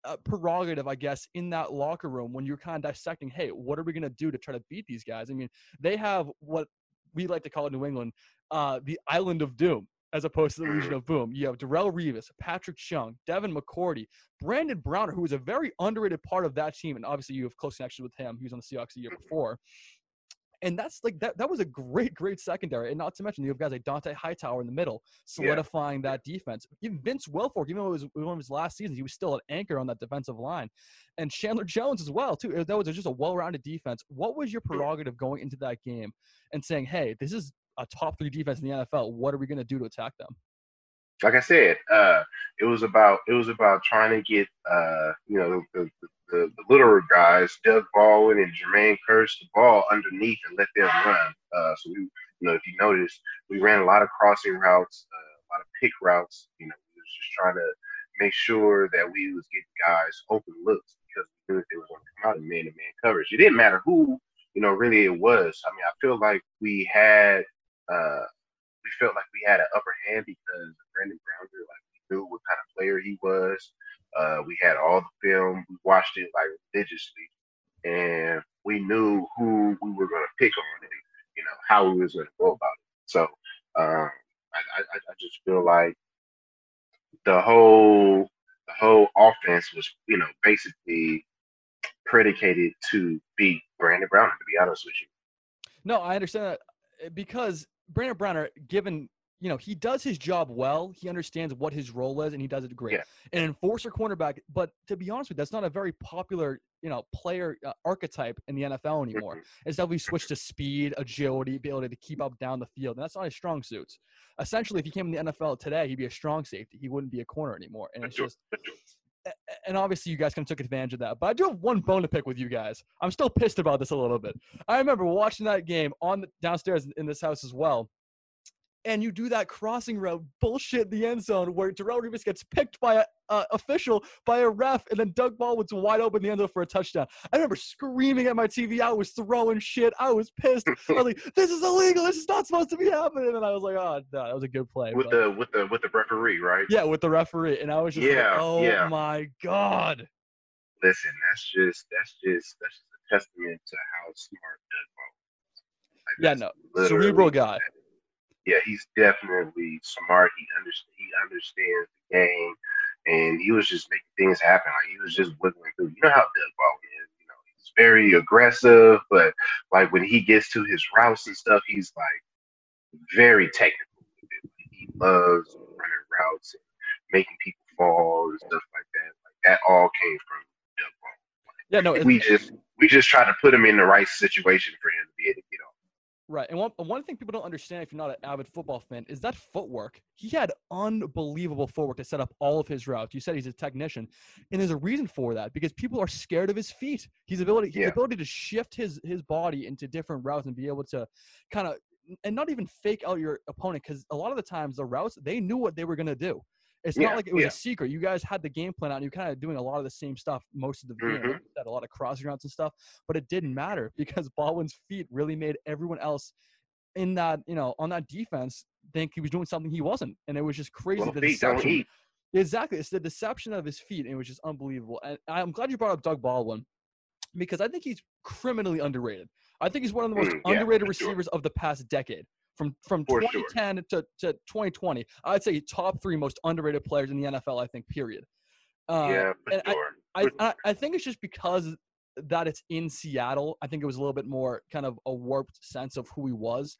Speaker 3: uh, prerogative, I guess, in that locker room when you're kind of dissecting, hey, what are we going to do to try to beat these guys? I mean, they have what we like to call in New England uh, the Island of Doom. As opposed to the Legion of Boom, you have Darrelle Revis, Patrick Chung, Devin McCourty, Brandon Browner, who was a very underrated part of that team, and obviously you have close connections with him. He was on the Seahawks the year mm-hmm. before. And that's like that that was a great great secondary. And not to mention you have guys like dont'a hightower in the middle solidifying that defense. Even vince wilfork even though it was one of his last seasons he was still an anchor on that defensive line. And chandler jones as well too. That was just a well-rounded defense. What was your mm-hmm. prerogative going into that game and saying hey this is a top three defense in the nfl what are we going to do to attack them
Speaker 5: like I said, uh, it was about it was about trying to get uh, you know the, the, the, the littler guys, Doug Baldwin and Jermaine Kearse, the ball underneath and let them run. Uh, so we, you know, if you notice, we ran a lot of crossing routes, uh, a lot of pick routes. You know, we was just trying to make sure that we was getting guys open looks because we knew that they were going to come out in man-to-man coverage. It didn't matter who, you know, really it was. I mean, I feel like we had. Uh, we felt like we had an upper hand because Brandon Browner, like we knew what kind of player he was. Uh, we had all the film. We watched it like religiously, and we knew who we were going to pick on and you know how we was going to go about it. So um, I, I, I just feel like the whole the whole offense was you know basically predicated to beat Brandon Browner. To be honest with you.
Speaker 3: No, I understand that because Brandon Browner, given you know he does his job well, he understands what his role is, and he does it great.
Speaker 5: Yeah.
Speaker 3: An enforcer cornerback, but to be honest with you, that's not a very popular you know player uh, archetype in the NFL anymore.
Speaker 5: Mhm.
Speaker 3: It's definitely switched to speed, agility, ability to keep up down the field, and that's not his strong suits. Essentially, if he came in the NFL today, he'd be a strong safety. He wouldn't be a corner anymore, and it's just and obviously you guys kind of took advantage of that. But I do have one bone to pick with you guys. I'm still pissed about this a little bit. I remember watching that game on the, downstairs in this house as well. And you do that crossing route bullshit in the end zone where Darrelle Revis gets picked by a uh, official by a ref, and then Doug Baldwin's wide open in the end zone for a touchdown. I remember screaming at my TV. I was throwing shit. I was pissed. I was like, "This is illegal. This is not supposed to be happening." And I was like, "Oh, no, that was a good play."
Speaker 5: with
Speaker 3: but-
Speaker 5: the with the with the referee, right?
Speaker 3: yeah, with the referee, and I was just like,
Speaker 5: Yeah,
Speaker 3: "Oh
Speaker 5: yeah.
Speaker 3: my god."
Speaker 5: Listen, that's just that's just that's just a testament to how smart Doug Baldwin. Like,
Speaker 3: Yeah, no, cerebral guy.
Speaker 5: Yeah, he's definitely smart. He understands he understands the game, and he was just making things happen. Like he was just wiggling through. You know how Doug Baldwin is. You know, he's very aggressive, but like when he gets to his routes and stuff, he's like very technical. He loves running routes and making people fall and stuff like that. Like that all came from Doug Baldwin.
Speaker 3: Yeah, no,
Speaker 5: we just we just try to put him in the right situation for him to be able to get off.
Speaker 3: Right. And one, one thing people don't understand if you're not an avid football fan is that footwork. He had unbelievable footwork to set up all of his routes. You said he's a technician. And there's a reason for that because people are scared of his feet. His ability his
Speaker 5: Yeah.
Speaker 3: ability to shift his his body into different routes and be able to kind of and not even fake out your opponent because a lot of the times the routes they knew what they were gonna do. It's
Speaker 5: Yeah,
Speaker 3: not like it was
Speaker 5: yeah.
Speaker 3: a secret. You guys had the game plan out and you're kind of doing a lot of the same stuff most of the game.
Speaker 5: Mhm.
Speaker 3: You said, a lot of crossing routes and stuff but it didn't matter because Baldwin's feet really made everyone else in that, you know, on that defense think he was doing something he wasn't. And it was just crazy.
Speaker 5: Well,
Speaker 3: the
Speaker 5: feet don't eat.
Speaker 3: Exactly. It's the deception of his feet. And it was just unbelievable. And I'm glad you brought up Doug Baldwin because I think he's criminally underrated. I think he's one of the most
Speaker 5: Mm, yeah,
Speaker 3: underrated
Speaker 5: for sure.
Speaker 3: receivers of the past decade. From from
Speaker 5: For sure.
Speaker 3: 2010 to, to 2020, I'd say top three most underrated players in the NFL. I think. Period. Uh,
Speaker 5: yeah, for
Speaker 3: and
Speaker 5: sure.
Speaker 3: I, I I think it's just because that it's in Seattle. I think it was a little bit more kind of a warped sense of who he was,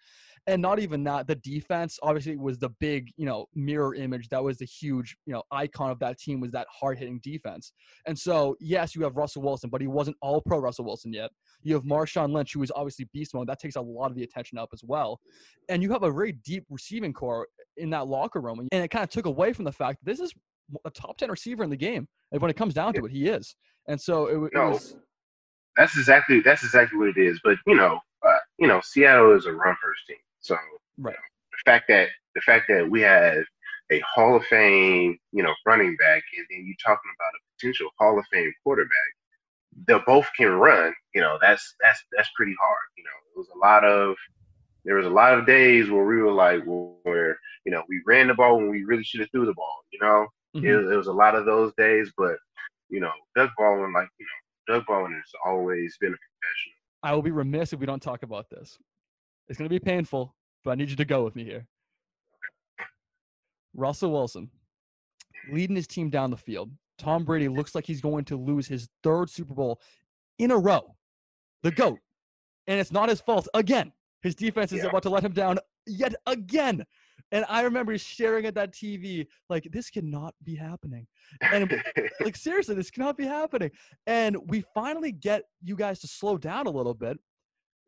Speaker 3: and not even that. The defense obviously was the big you know mirror image. That was the huge you know icon of that team was that hard hitting defense. And so yes, you have Russell Wilson, but he wasn't all pro Russell Wilson yet. You have Marshawn Lynch, who is obviously beast mode. That takes a lot of the attention up as well. And you have a very deep receiving corps in that locker room, and it kind of took away from the fact that this is a top ten receiver in the game. And when it comes down to it, he is. And so it, it
Speaker 5: No.
Speaker 3: was
Speaker 5: that's exactly that's exactly what it is. But you know, uh, you know, Seattle is a run first team. So
Speaker 3: Right.
Speaker 5: the fact that the fact that we have a Hall of Fame, you know, running back, and then you're talking about a potential Hall of Fame quarterback, they both can run. You know, that's that's that's pretty hard. You know, it was a lot of there was a lot of days where we were like, where you know, we ran the ball when we really should have threw the ball. You know,
Speaker 3: Mhm.
Speaker 5: it, it was a lot of those days, but you know, Doug Baldwin, like you know, Doug Baldwin has always been a professional.
Speaker 3: I will be remiss if we don't talk about this. It's going to be painful, but I need you to go with me here. Russell Wilson leading his team down the field. Tom Brady looks like he's going to lose his third Super Bowl in a row. The GOAT. And it's not his fault again. His defense is
Speaker 5: Yeah.
Speaker 3: about to let him down yet again. And I remember staring at that TV like, this cannot be happening. And like seriously, this cannot be happening. And we finally get you guys to slow down a little bit.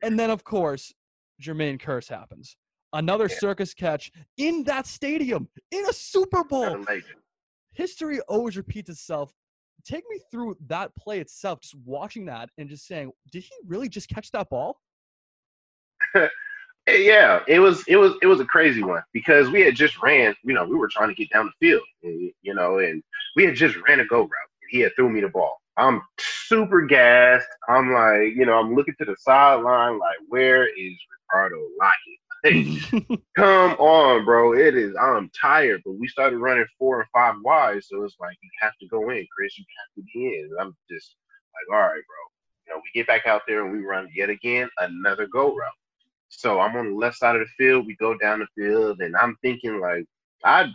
Speaker 3: And then of course, Jermaine Kearse happens. Another
Speaker 5: Yeah.
Speaker 3: circus catch in that stadium in a Super Bowl.
Speaker 5: Not a legend.
Speaker 3: History always repeats itself. Take me through that play itself, just watching that and just saying, did he really just catch that ball?
Speaker 5: Eh, Yeah, it was it was it was a crazy one because we had just ran. You know, we were trying to get down the field. and, You know, and we had just ran a go route. He had threw me the ball. I'm super gassed. I'm like, you know, I'm looking to the sideline, like, where is Ricardo Lockette? Come on, bro. It is. I'm tired, but we started running four and five wide, so it's like you have to go in, Chris. You have to be in. And I'm just like, all right, bro. You know, we get back out there and we run yet again another go route. So I'm on the left side of the field. We go down the field, and I'm thinking like, I,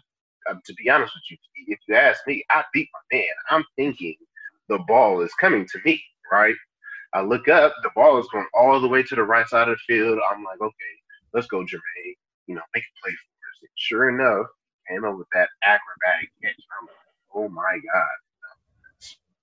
Speaker 5: to be honest with you, if you ask me, I beat my man. I'm thinking the ball is coming to me, right? I look up, the ball is going all the way to the right side of the field. I'm like, okay, let's go, Jermaine. You know, make a play for us. And sure enough, came up with that acrobatic catch. I'm like, oh my god.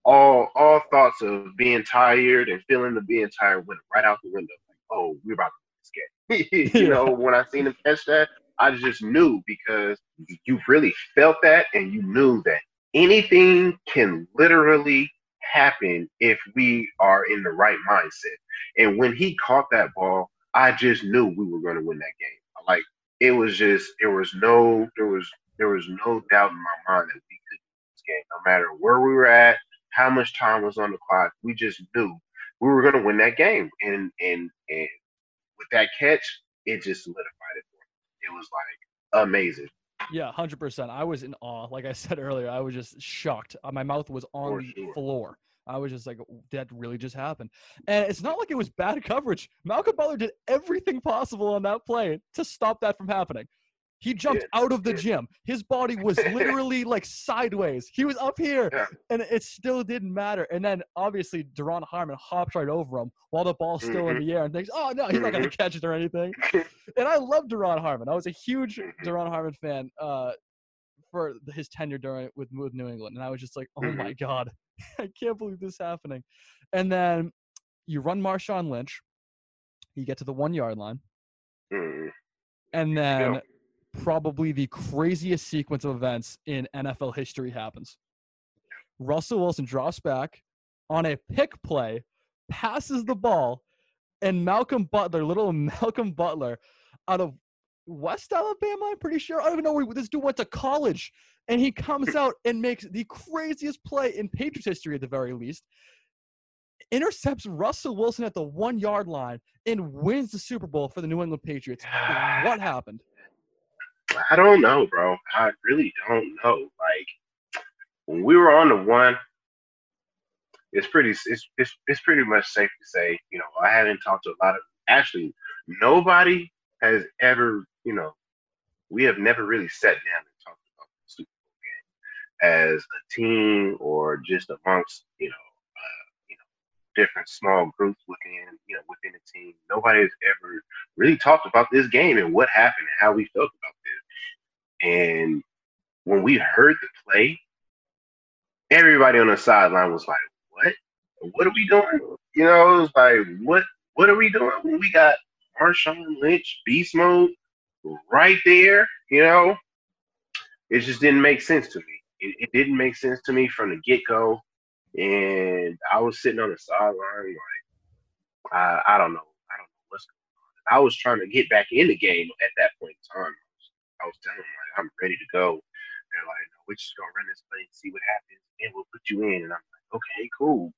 Speaker 5: All all thoughts of being tired and feeling the being tired went right out the window. Like, oh, we're about to get. you know, when I seen him catch that, I just knew because you really felt that and you knew that anything can literally happen if we are in the right mindset. And when he caught that ball, I just knew we were going to win that game. Like it was just there was no there was there was no doubt in my mind that we could win this game, no matter where we were at, how much time was on the clock. We just knew we were going to win that game, and and and with that catch, it just solidified it. For me. It was like amazing.
Speaker 3: Yeah, hundred percent. I was in awe. Like I said earlier, I was just shocked. Uh, My mouth was on
Speaker 5: For
Speaker 3: the
Speaker 5: sure.
Speaker 3: floor. I was just like, that really just happened. And it's not like it was bad coverage. Malcolm Butler did everything possible on that play to stop that from happening. He jumped out of the
Speaker 5: yeah.
Speaker 3: gym. His body was literally like sideways. He was up here,
Speaker 5: Yeah.
Speaker 3: and it still didn't matter. And then obviously, Duron Harmon hops right over him while the ball's still
Speaker 5: Mm-hmm.
Speaker 3: in the air and thinks, "Oh no, he's not going to catch it or anything." and I love Duron Harmon. I was a huge
Speaker 5: Mhm.
Speaker 3: Duron Harmon fan uh, for his tenure during with with New England, and I was just like, "Oh
Speaker 5: Mm-hmm.
Speaker 3: my god, I can't believe this is happening." And then you run Marshawn Lynch. You get to the one yard line.
Speaker 5: Mm.
Speaker 3: And
Speaker 5: Yeah.
Speaker 3: then probably the craziest sequence of events in NFL history happens. Russell Wilson drops back on a pick play, passes the ball, and Malcolm Butler, little Malcolm Butler, out of West Alabama, I'm pretty sure. I don't even know where this dude went to college. And he comes out and makes the craziest play in Patriots history at the very least. Intercepts Russell Wilson at the one yard line and wins the Super Bowl for the New England Patriots. What happened?
Speaker 5: I don't know, bro. I really don't know. Like when we were on the one, it's pretty. It's it's it's pretty much safe to say, you know, I haven't talked to a lot of. Actually, nobody has ever, you know, we have never really sat down and talked about the Super Bowl game as a team or just amongst, you know, uh, you know, different small groups within, you know, within the team. Nobody has ever really talked about this game and what happened and how we felt about this. And when we heard the play, everybody on the sideline was like, "What? What are we doing?" You know, it was like, "What? What are we doing?" When we got Marshawn Lynch, beast mode, right there. You know, it just didn't make sense to me. It, it didn't make sense to me from the get go, and I was sitting on the sideline like, I, I don't know, I don't know what's going on. I was trying to get back in the game at that point in time. I was telling I'm ready to go. They're like, no, we're just gonna run this play and see what happens, and we'll put you in. And I'm like, okay, cool.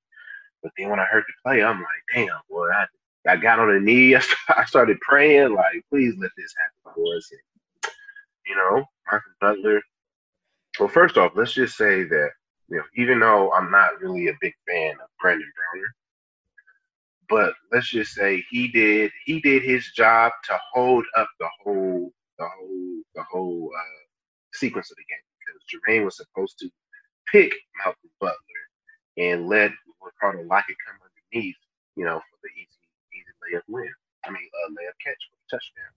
Speaker 5: But then when I heard the play, I'm like, damn, boy, I I got on a knee. I I started praying, like, please let this happen for us. And, you know, Marcus Butler. Well, first off, let's just say that you know, even though I'm not really a big fan of Brandon Browner, but let's just say he did he did his job to hold up the whole the whole the whole uh, sequence of the game because Jermaine was supposed to pick Malcolm Butler and let Ricardo Lockette come underneath, you know, for the easy easy layup win. I mean, uh, layup catch for the touchdown.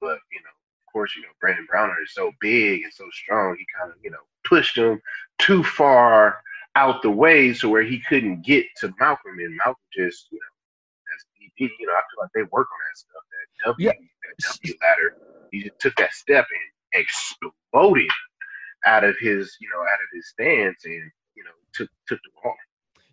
Speaker 5: But you know, of course, you know Brandon Browner is so big and so strong. He kind of you know pushed him too far out the way to where he couldn't get to Malcolm, and Malcolm just you know, as DP, you know, I feel like they work on that stuff. That W,
Speaker 3: Yeah.
Speaker 5: that W ladder. He just took that step and exploded out of his, you know, out of his stance, and you know, took took the ball.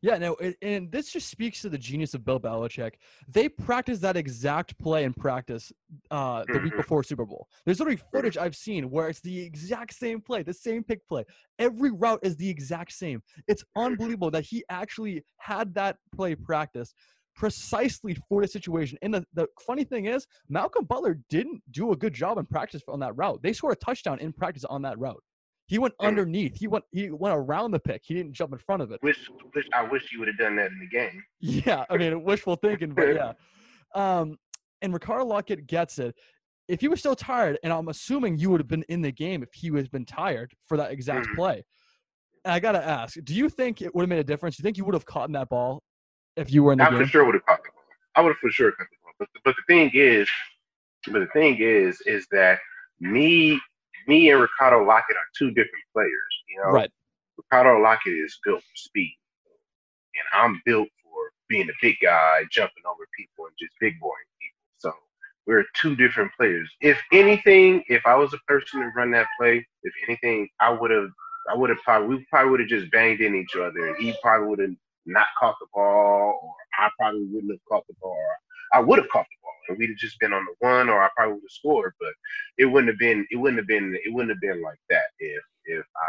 Speaker 3: Yeah, no, and this just speaks to the genius of Bill Belichick. They practiced that exact play in practice uh, the week
Speaker 5: Mhm.
Speaker 3: before Super Bowl. There's literally footage I've seen where it's the exact same play, the same pick play. Every route is the exact same. It's unbelievable that he actually had that play practice precisely for the situation. And the, the funny thing is, Malcolm Butler didn't do a good job in practice on that route. They scored a touchdown in practice on that route. He went
Speaker 5: Mm.
Speaker 3: underneath. He went he went around the pick. He didn't jump in front of it.
Speaker 5: Wish, wish I wish you would have done that in the game.
Speaker 3: Yeah, I mean, wishful thinking, but yeah. Um, and Ricardo Lockette gets it. If he was still tired, and I'm assuming you would have been in the game if he was been tired for that exact
Speaker 5: Mhm.
Speaker 3: play. And I gotta ask, do you think it would have made a difference? Do you think you would have caught in that ball if you were in the
Speaker 5: I for
Speaker 3: game?
Speaker 5: sure would have caught the ball. I would have for sure caught the ball. But but the thing is, but the thing is, is that me, me and Ricardo Lockette are two different players. You know,
Speaker 3: Right.
Speaker 5: Ricardo Lockette is built for speed, and I'm built for being a big guy, jumping over people and just big boying people. So we're two different players. If anything, if I was a person to run that play, if anything, I would have, I would have probably, we probably would have just banged in each other, and he probably would have not caught the ball, or I probably wouldn't have caught the ball. Or I would have caught the ball, and we'd have just been on the one, or I probably would have scored. But it wouldn't have been, it wouldn't have been, it wouldn't have been like that if if I.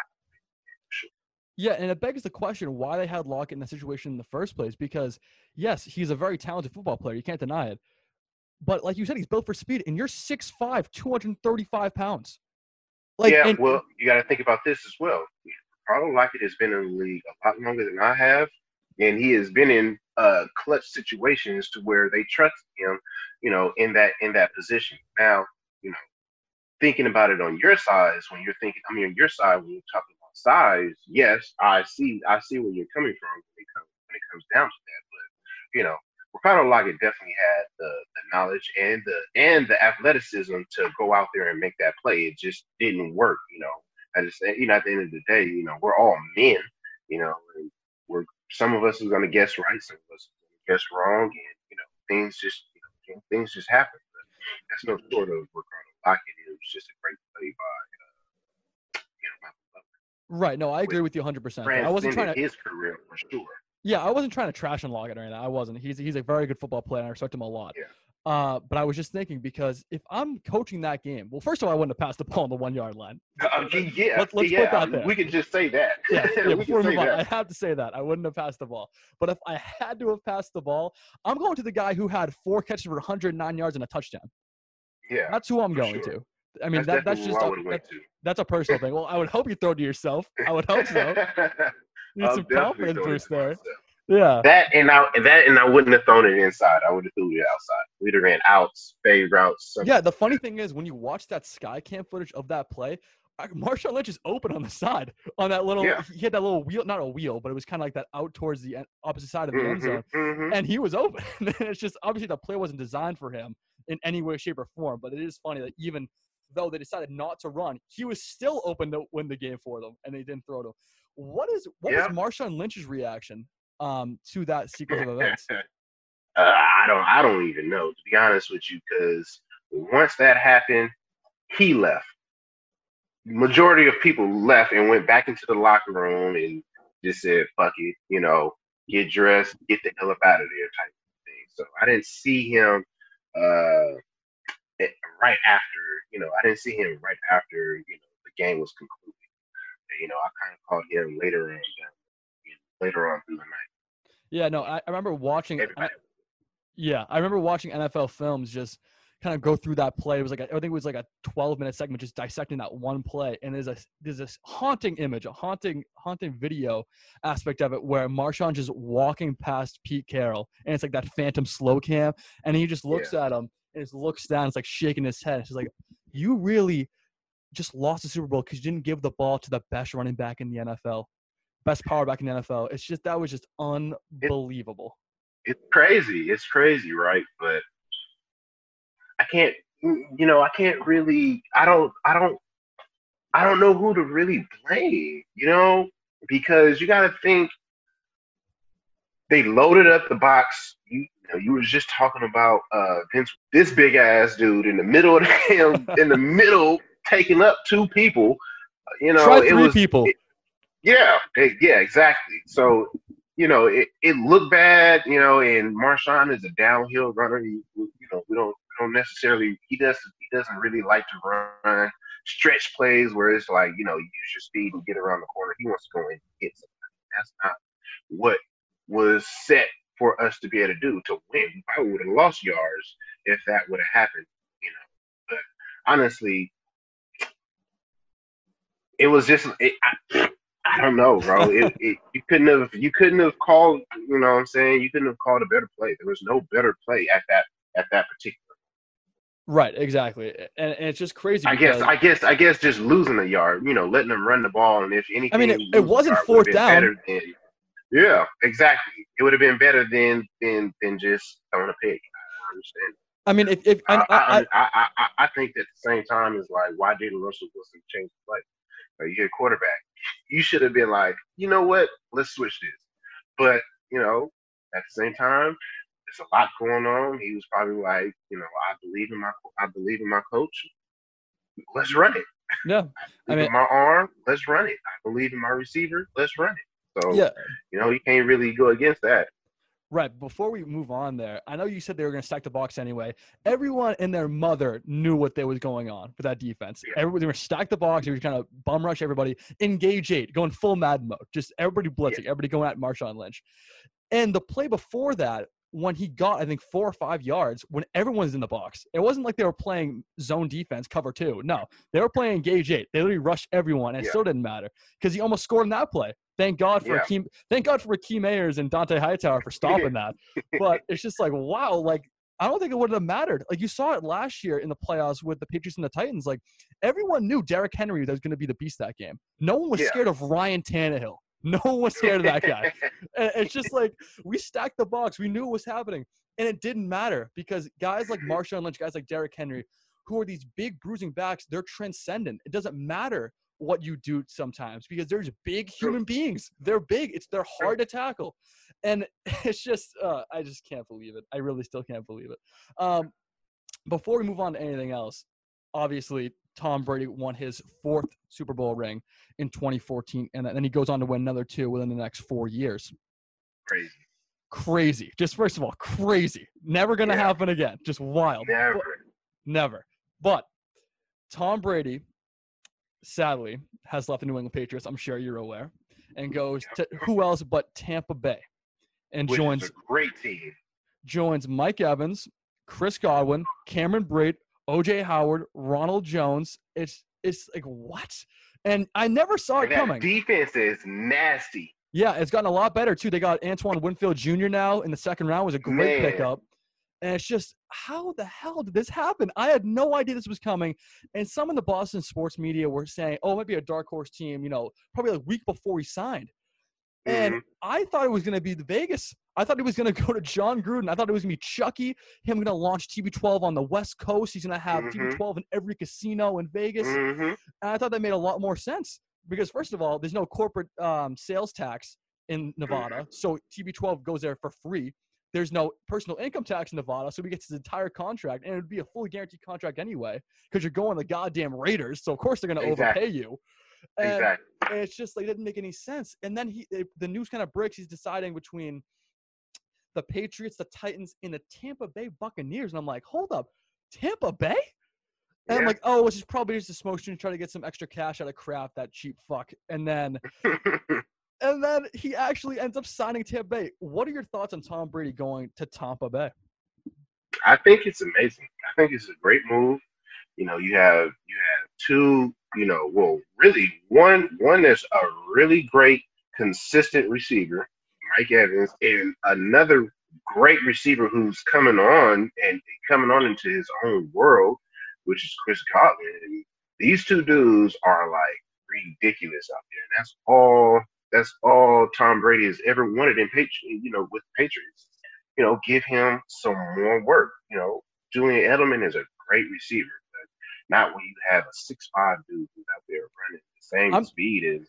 Speaker 3: Yeah, and it begs the question why they had Lockette in that situation in the first place. Because yes, he's a very talented football player. You can't deny it. But like you said, he's built for speed, and you're 6'5", 235 pounds. Like,
Speaker 5: yeah,
Speaker 3: and-
Speaker 5: well, you got to think about this as well. Carlo Lockette has been in the league a lot longer than I have, and he has been in uh, clutch situations to where they trust him, you know, in that in that position. Now, you know, thinking about it on your size, when you're thinking, I mean, on your side when you're talking about size, yes, I see, I see where you're coming from when it comes when it comes down to that. But you know, Ricardo Lockette definitely had the, the knowledge and the and the athleticism to go out there and make that play. It just didn't work, you know. I just you know, at the end of the day, you know, we're all men, you know, we're some of us are gonna guess right, some of us are gonna guess wrong, and you know, things just you know, things just happen. that's no sort of Ricardo Lockette. It was just a great play by uh, you know Michael Butler.
Speaker 3: Right. No, I agree with you 100%. I wasn't trying to.
Speaker 5: his career for sure.
Speaker 3: Yeah, I wasn't trying to trash on Lockette or anything. I wasn't. He's he's a very good football player, and I respect him a lot.
Speaker 5: Yeah.
Speaker 3: Uh, but I was just thinking because if I'm coaching that game, well, first of all, I wouldn't have passed the ball on the one yard line.
Speaker 5: Uh, yeah,
Speaker 3: Let's- let's put that there.
Speaker 5: we can just say that.
Speaker 3: Yeah, yeah
Speaker 5: we
Speaker 3: before
Speaker 5: can
Speaker 3: we
Speaker 5: say
Speaker 3: move on, I have to say that I wouldn't have passed the ball. But if I had to have passed the ball, I'm going to the guy who had four catches for 109 yards and a touchdown.
Speaker 5: Yeah,
Speaker 3: That's who I'm going
Speaker 5: sure.
Speaker 3: to. I mean,
Speaker 5: that's
Speaker 3: that, that's just a,
Speaker 5: would have went
Speaker 3: that- that's a personal thing. Well, I would hope you throw to yourself. I would hope so. Need some confidence boost there.
Speaker 5: myself.
Speaker 3: Yeah.
Speaker 5: That and I that and I wouldn't have thrown it inside. I would have threw it outside. We'd have ran outs, fade routes. something.
Speaker 3: Yeah, the funny thing is when you watch that sky cam footage of that play, Marshawn Lynch is open on the side on that little.
Speaker 5: Yeah.
Speaker 3: He had that little wheel, not a wheel, but it was kind of like that out towards the opposite side of the end
Speaker 5: Mhm,
Speaker 3: zone,
Speaker 5: mhm.
Speaker 3: and he was open. it's just obviously the play wasn't designed for him in any way, shape, or form. But it is funny that even though they decided not to run, he was still open to win the game for them, and they didn't throw to him. What is what
Speaker 5: Yeah.
Speaker 3: was Marshawn Lynch's reaction um, to that sequence of events?
Speaker 5: uh, I don't. I don't even know to be honest with you, because once that happened, he left. Majority of people left and went back into the locker room and just said, "Fuck it," you know, get dressed, get the hell up out of there, type of thing. So I didn't see him uh, eh, right after. You know, I didn't see him right after. You know, the game was concluded. You know, I kind of caught him later on, later on through the night.
Speaker 3: Yeah, no, I, I remember watching. I, Yeah, I remember watching NFL films just kind of go through that play. It was like a, I think it was like a 12 minute segment just dissecting that one play. And there's a there's this haunting image, a haunting haunting video aspect of it where Marshawn just walking past Pete Carroll, and it's like that phantom slow cam, and he just looks at him and just looks down. It's like shaking his head. It's like you really just lost the Super Bowl because you didn't give the ball to the best running back in the NFL, best power back in the NFL. It's just that was just unbelievable.
Speaker 5: it's crazy. It's crazy, right? But I can't, you know, I can't really. I don't. I don't. I don't know who to really blame. You know, because you got to think they loaded up the box. You, you know, you were just talking about uh, Vince, this big ass dude in the middle of the in the middle, taking up two people. You know,
Speaker 3: Try
Speaker 5: it was
Speaker 3: people.
Speaker 5: Yeah, eh, yeah, exactly. So, you know, it, it looked bad, you know, and Marshawn is a downhill runner. He, you know, we don't we don't necessarily he doesn't he doesn't really like to run stretch plays where it's like, you know, use your speed and get around the corner. He wants to go in and hit somebody. That's not what was set for us to be able to do to win. We probably would have lost yards if that would have happened, you know. But honestly, it was just it, I, I don't know, bro. It, it, you couldn't have you couldn't have called. You know what I'm saying? You couldn't have called a better play. There was no better play at that at that particular.
Speaker 3: Right, exactly. And, and it's just crazy.
Speaker 5: I guess I guess I guess just losing a yard. You know, letting them run the ball, and if anything, I
Speaker 3: mean, it- it wasn't fourth down.
Speaker 5: Than, yeah, exactly. It would have been better than than than just throwing a pick. I understand.
Speaker 3: I mean, if, if
Speaker 5: I,
Speaker 3: I, I,
Speaker 5: I, I, think at the same time is like, why didn't Russell Wilson change the play? You're a quarterback. You should have been like, you know what? Let's switch this. But you know, at the same time, there's a lot going on. He was probably like, you know, I believe in my, I believe in my coach. Let's run it.
Speaker 3: yeah,
Speaker 5: I
Speaker 3: I mean-
Speaker 5: in my arm. Let's run it. I believe in my receiver. Let's run it. So
Speaker 3: yeah,
Speaker 5: you know, you can't really go against that.
Speaker 3: Right. Before we move on, there, I know you said they were going to stack the box anyway. Everyone and their mother knew what they was going on with that defense.
Speaker 5: Yeah.
Speaker 3: Everybody they were stack the box. They were kind of bum rush everybody, engage eight, going full mad mode, just everybody blitzing, everybody going at Marshawn Lynch. And the play before that, when he got, I think, four or five yards, when everyone's in the box, it wasn't like they were playing zone defense, cover two. No, they were playing gauge eight. They literally rushed everyone, and it still didn't matter because he almost scored in that play. Thank God for
Speaker 5: Yeah.
Speaker 3: Akeem, thank God for Akeem Ayers and Dont'a Hightower for stopping that. But it's just like, wow, like I don't think it would have mattered. Like you saw it last year in the playoffs with the Patriots and the Titans. Like everyone knew Derrick Henry was going to be the beast that game. No one was
Speaker 5: Yeah.
Speaker 3: scared of Ryan Tannehill. No one was scared of that guy. And it's just like we stacked the box. We knew what was happening, and it didn't matter because guys like Marshawn Lynch, guys like Derrick Henry, who are these big bruising backs, they're transcendent. It doesn't matter what you do sometimes because there's big human beings. They're big. It's they're hard to tackle, and it's just uh, I just can't believe it. I really still can't believe it. Um, before we move on to anything else, obviously Tom Brady won his fourth Super Bowl ring in 2014, and then he goes on to win another two within the next four years.
Speaker 5: Crazy.
Speaker 3: Crazy. Just first of all, crazy. Never gonna
Speaker 5: Yeah.
Speaker 3: happen again. Just wild.
Speaker 5: Never.
Speaker 3: But- never. But Tom Brady, sadly, has left the New England Patriots. I'm sure you're aware, and goes to who else but Tampa Bay, and
Speaker 5: Which
Speaker 3: joins
Speaker 5: great team.
Speaker 3: joins Mike Evans, Chris Godwin, Cameron Brate, OJ Howard, Ronald Jones. It's it's like what? And I never saw it coming.
Speaker 5: defense is nasty.
Speaker 3: Yeah, it's gotten a lot better too. They got Antoine Winfield Jr. now in the second round was a great
Speaker 5: Man.
Speaker 3: pickup. And it's just how the hell did this happen? I had no idea this was coming. And some in the Boston sports media were saying, "Oh, it might be a dark horse team." You know, probably a week before he signed. And
Speaker 5: Mhm.
Speaker 3: I thought it was going to be the Vegas. I thought it was going to go to Jon Gruden. I thought it was going to be Chucky. Him going to launch TB12 on the West Coast. He's going to have
Speaker 5: Mhm.
Speaker 3: TB12 in every casino in Vegas.
Speaker 5: Mhm.
Speaker 3: And I thought that made a lot more sense because first of all, there's no corporate um, sales tax in Nevada, so TB12 goes there for free. There's no personal income tax in Nevada, so he gets his entire contract, and it would be a fully guaranteed contract anyway because you're going the goddamn Raiders, so of course they're going to
Speaker 5: Exactly.
Speaker 3: overpay you. And,
Speaker 5: Exactly.
Speaker 3: and it's just like it didn't make any sense. And then he, it, the news kind of breaks. He's deciding between the Patriots, the Titans, and the Tampa Bay Buccaneers, and I'm like, hold up, Tampa Bay? And I'm like, oh, it's just probably just a smoke to try to get some extra cash out of Kraft, that cheap fuck. And then and then he actually ends up signing Tampa Bay. What are your thoughts on Tom Brady going to Tampa Bay?
Speaker 5: I think it's amazing. I think it's a great move. You know, you have you have two, you know, well, really one one that's a really great consistent receiver, Mike Evans, and another great receiver who's coming on and coming on into his own world, which is Chris Godwin. And these two dudes are like ridiculous out there. And that's all that's all Tom Brady has ever wanted in Patri- you know, with Patriots you know, give him some more work. You know, Julian Edelman is a great receiver, but not when you have a six-five dude who's out there running the same
Speaker 3: I'm-
Speaker 5: speed as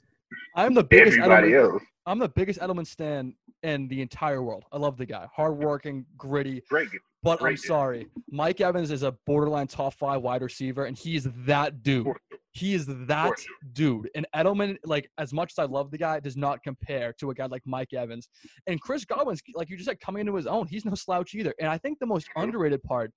Speaker 3: I'm the biggest
Speaker 5: everybody
Speaker 3: Edelman,
Speaker 5: else.
Speaker 3: I'm the biggest Edelman stan in the entire world. I love the guy, hardworking, gritty.
Speaker 5: Great.
Speaker 3: But I'm
Speaker 5: dude.
Speaker 3: sorry, Mike Evans is a borderline top five wide receiver, and he's that dude. He is that dude. And Edelman, like as much as I love the guy, does not compare to a guy like Mike Evans. And Chris Godwin's, like you just said, coming into his own. He's no slouch either. And I think the most underrated part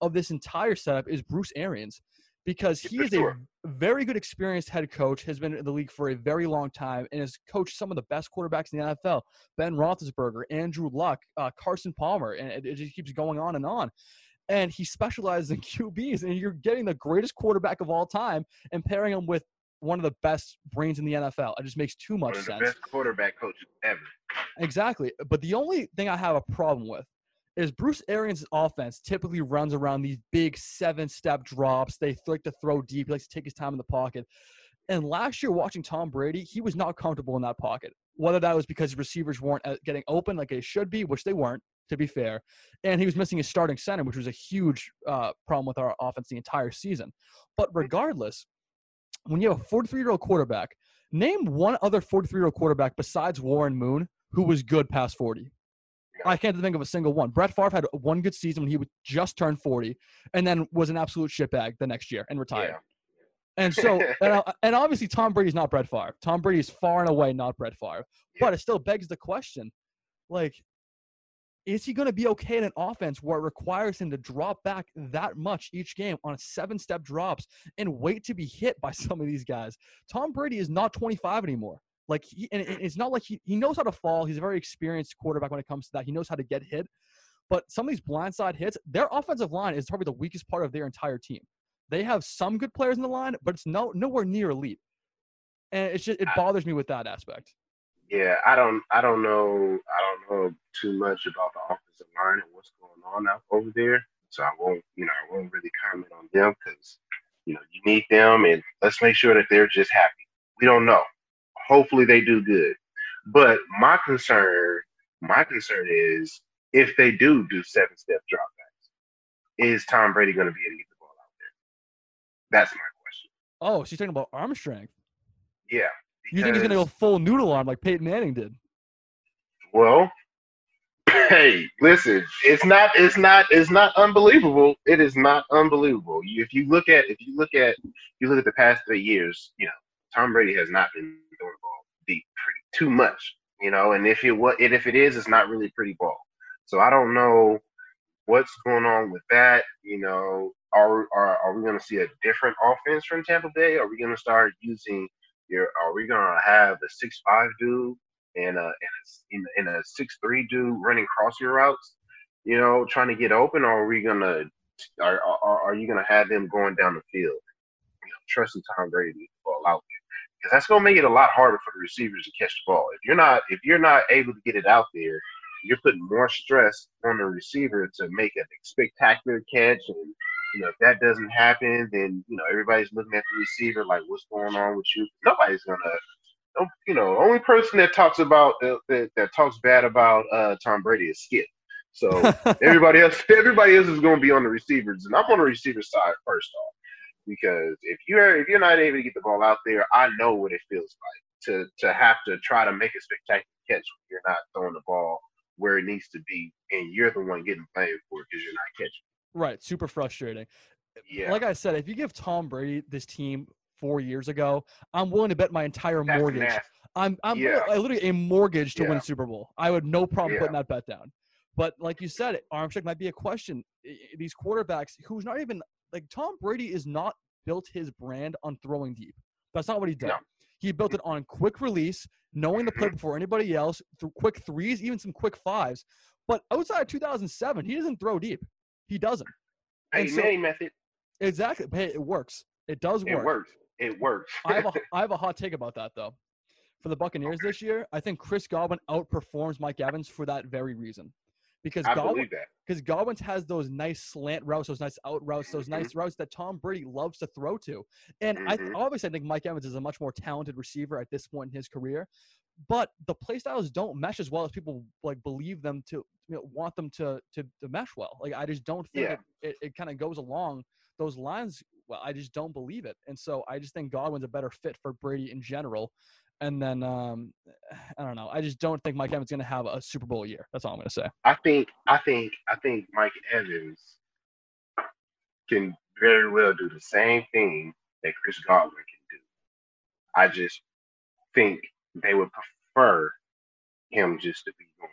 Speaker 3: of this entire setup is Bruce Arians, because he
Speaker 5: For
Speaker 3: is
Speaker 5: sure.
Speaker 3: a very good experienced head coach, has been in the league for a very long time, and has coached some of the best quarterbacks in the NFL: Ben Roethlisberger, Andrew Luck, uh, Carson Palmer, and it, it just keeps going on and on. And he specializes in QBs, and you're getting the greatest quarterback of all time and pairing him with one of the best brains in the NFL. It just makes too much sense.
Speaker 5: best quarterback coach ever.
Speaker 3: Exactly. But the only thing I have a problem with is Bruce Arians' offense typically runs around these big seven step drops. They like to throw deep. He likes to take his time in the pocket. And last year, watching Tom Brady, he was not comfortable in that pocket. Whether that was because receivers weren't uh, getting open like they should be, which they weren't, to be fair, and he was missing his starting center, which was a huge uh, problem with our offense the entire season. But regardless, when you have a 43 year old quarterback, name one other 43 year old quarterback besides Warren Moon who was good past 40. I can't think of a single one. Brett Favre had one good season when he would just turned 40 and then was an absolute shitbag the next year and retired.
Speaker 5: Yeah.
Speaker 3: And so, and, uh, and obviously, Tom Brady's not Brett Favre. Tom Brady is far and away not Brett Favre. But it still begs the question like, is he going to be okay in an offense where it requires him to drop back that much each game on seven step drops and wait to be hit by some of these guys? Tom Brady is not 25 anymore. Like, he, and it's not like he, he knows how to fall. He's a very experienced quarterback when it comes to that. He knows how to get hit. But some of these blindside hits, their offensive line is probably the weakest part of their entire team. They have some good players in the line, but it's no nowhere near elite. And it's just it bothers me with that aspect.
Speaker 5: Yeah, I don't, I don't know, I don't know too much about the offensive line and what's going on out over there. So I won't, you know, I won't really comment on them because, you know, you need them, and let's make sure that they're just happy. We don't know. Hopefully they do good. But my concern, my concern is if they do do seven step dropbacks, is Tom Brady going to be able to get the ball out there? That's my question.
Speaker 3: Oh, she's talking about arm strength.
Speaker 5: Yeah.
Speaker 3: You think he's gonna go full noodle arm like Peyton Manning did?
Speaker 5: Well, Hey, listen, it's not, it's not, it's not unbelievable. It is not unbelievable. If you look at, if you look at, if you look at the past three years, you know, Tom Brady has not been deep pretty, too much, you know, and if it what, if it is, it's not really pretty ball. So I don't know what's going on with that. You know, are are, are we going to see a different offense from Tampa Bay? Are we going to start using your? Are we going to have a six five dude and a and a, a six three dude running crossing routes? You know, trying to get open, or are we to? Are, are, are you going to have them going down the field? You know, trusting Tom Brady out there because that's going to make it a lot harder for the receivers to catch the ball. If you're not if you're not able to get it out there, you're putting more stress on the receiver to make a spectacular catch and you know, if that doesn't happen, then you know everybody's looking at the receiver like, "What's going on with you?" Nobody's gonna, you know, only person that talks about uh, that, that talks bad about uh, Tom Brady is Skip. So everybody else, everybody else is going to be on the receivers, and I'm on the receiver side first off, because if you're if you're not able to get the ball out there, I know what it feels like to to have to try to make a spectacular catch when you're not throwing the ball where it needs to be, and you're the one getting blamed for it because you're not catching.
Speaker 3: Right, super frustrating.
Speaker 5: Yeah.
Speaker 3: Like I said, if you give Tom Brady this team four years ago, I'm willing to bet my entire
Speaker 5: That's
Speaker 3: mortgage.
Speaker 5: nasty.
Speaker 3: I'm I'm
Speaker 5: Yeah.
Speaker 3: I literally a mortgage to
Speaker 5: Yeah.
Speaker 3: win Super Bowl. I would no problem
Speaker 5: Yeah.
Speaker 3: putting that bet down. But like you said, arm Armstead might be a question. These quarterbacks, who's not even like Tom Brady, is not built his brand on throwing deep. That's not what he did.
Speaker 5: No.
Speaker 3: He built it on quick release, knowing the play
Speaker 5: Mhm.
Speaker 3: before anybody else, through quick threes, even some quick fives. But outside of 2007, he doesn't throw deep. He doesn't.
Speaker 5: Hey,
Speaker 3: so-
Speaker 5: method.
Speaker 3: Exactly. Hey, it works. It does work.
Speaker 5: It works. It works.
Speaker 3: I have a I have a hot take about that though. For the Buccaneers this year, I think Chris Godwin outperforms Mike Evans for that very reason. Because
Speaker 5: I
Speaker 3: Godwin because Godwin has those nice slant routes, those nice out routes, those
Speaker 5: Mhm.
Speaker 3: nice routes that Tom Brady loves to throw to. And I
Speaker 5: Mhm.
Speaker 3: obviously I think Mike Evans is a much more talented receiver at this point in his career. But the play styles don't mesh as well as people like believe them to you know, want them to, to to mesh well. Like I just don't think
Speaker 5: Yeah.
Speaker 3: it, it, it kind of goes along those lines. Well, I just don't believe it. And so I just think Godwin's a better fit for Brady in general. And then um, I don't know. I just don't think Mike Evans is going to have a Super Bowl year. That's all I'm going to say.
Speaker 5: I think I think I think Mike Evans can very well do the same thing that Chris Godwin can do. I just think they would prefer him just to be doing,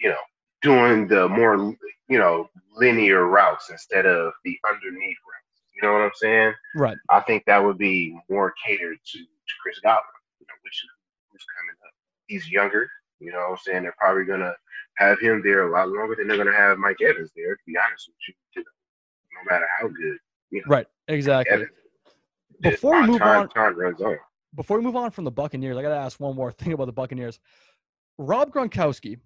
Speaker 5: you know, doing the more you know linear routes instead of the underneath routes. You know what I'm saying?
Speaker 3: Right.
Speaker 5: I think that would be more catered to, to Chris Godwin, know, which who's coming up. He's younger, you know what I'm saying? They're probably gonna have him there a lot longer than they're gonna have Mike Evans there, to be honest with you. no matter how good, you know,
Speaker 3: Right. Exactly.
Speaker 5: Evans.
Speaker 3: Before we move
Speaker 5: time,
Speaker 3: on-
Speaker 5: time runs on.
Speaker 3: before we move on from the Buccaneers, I got to ask one more thing about the Buccaneers. Rob Gronkowski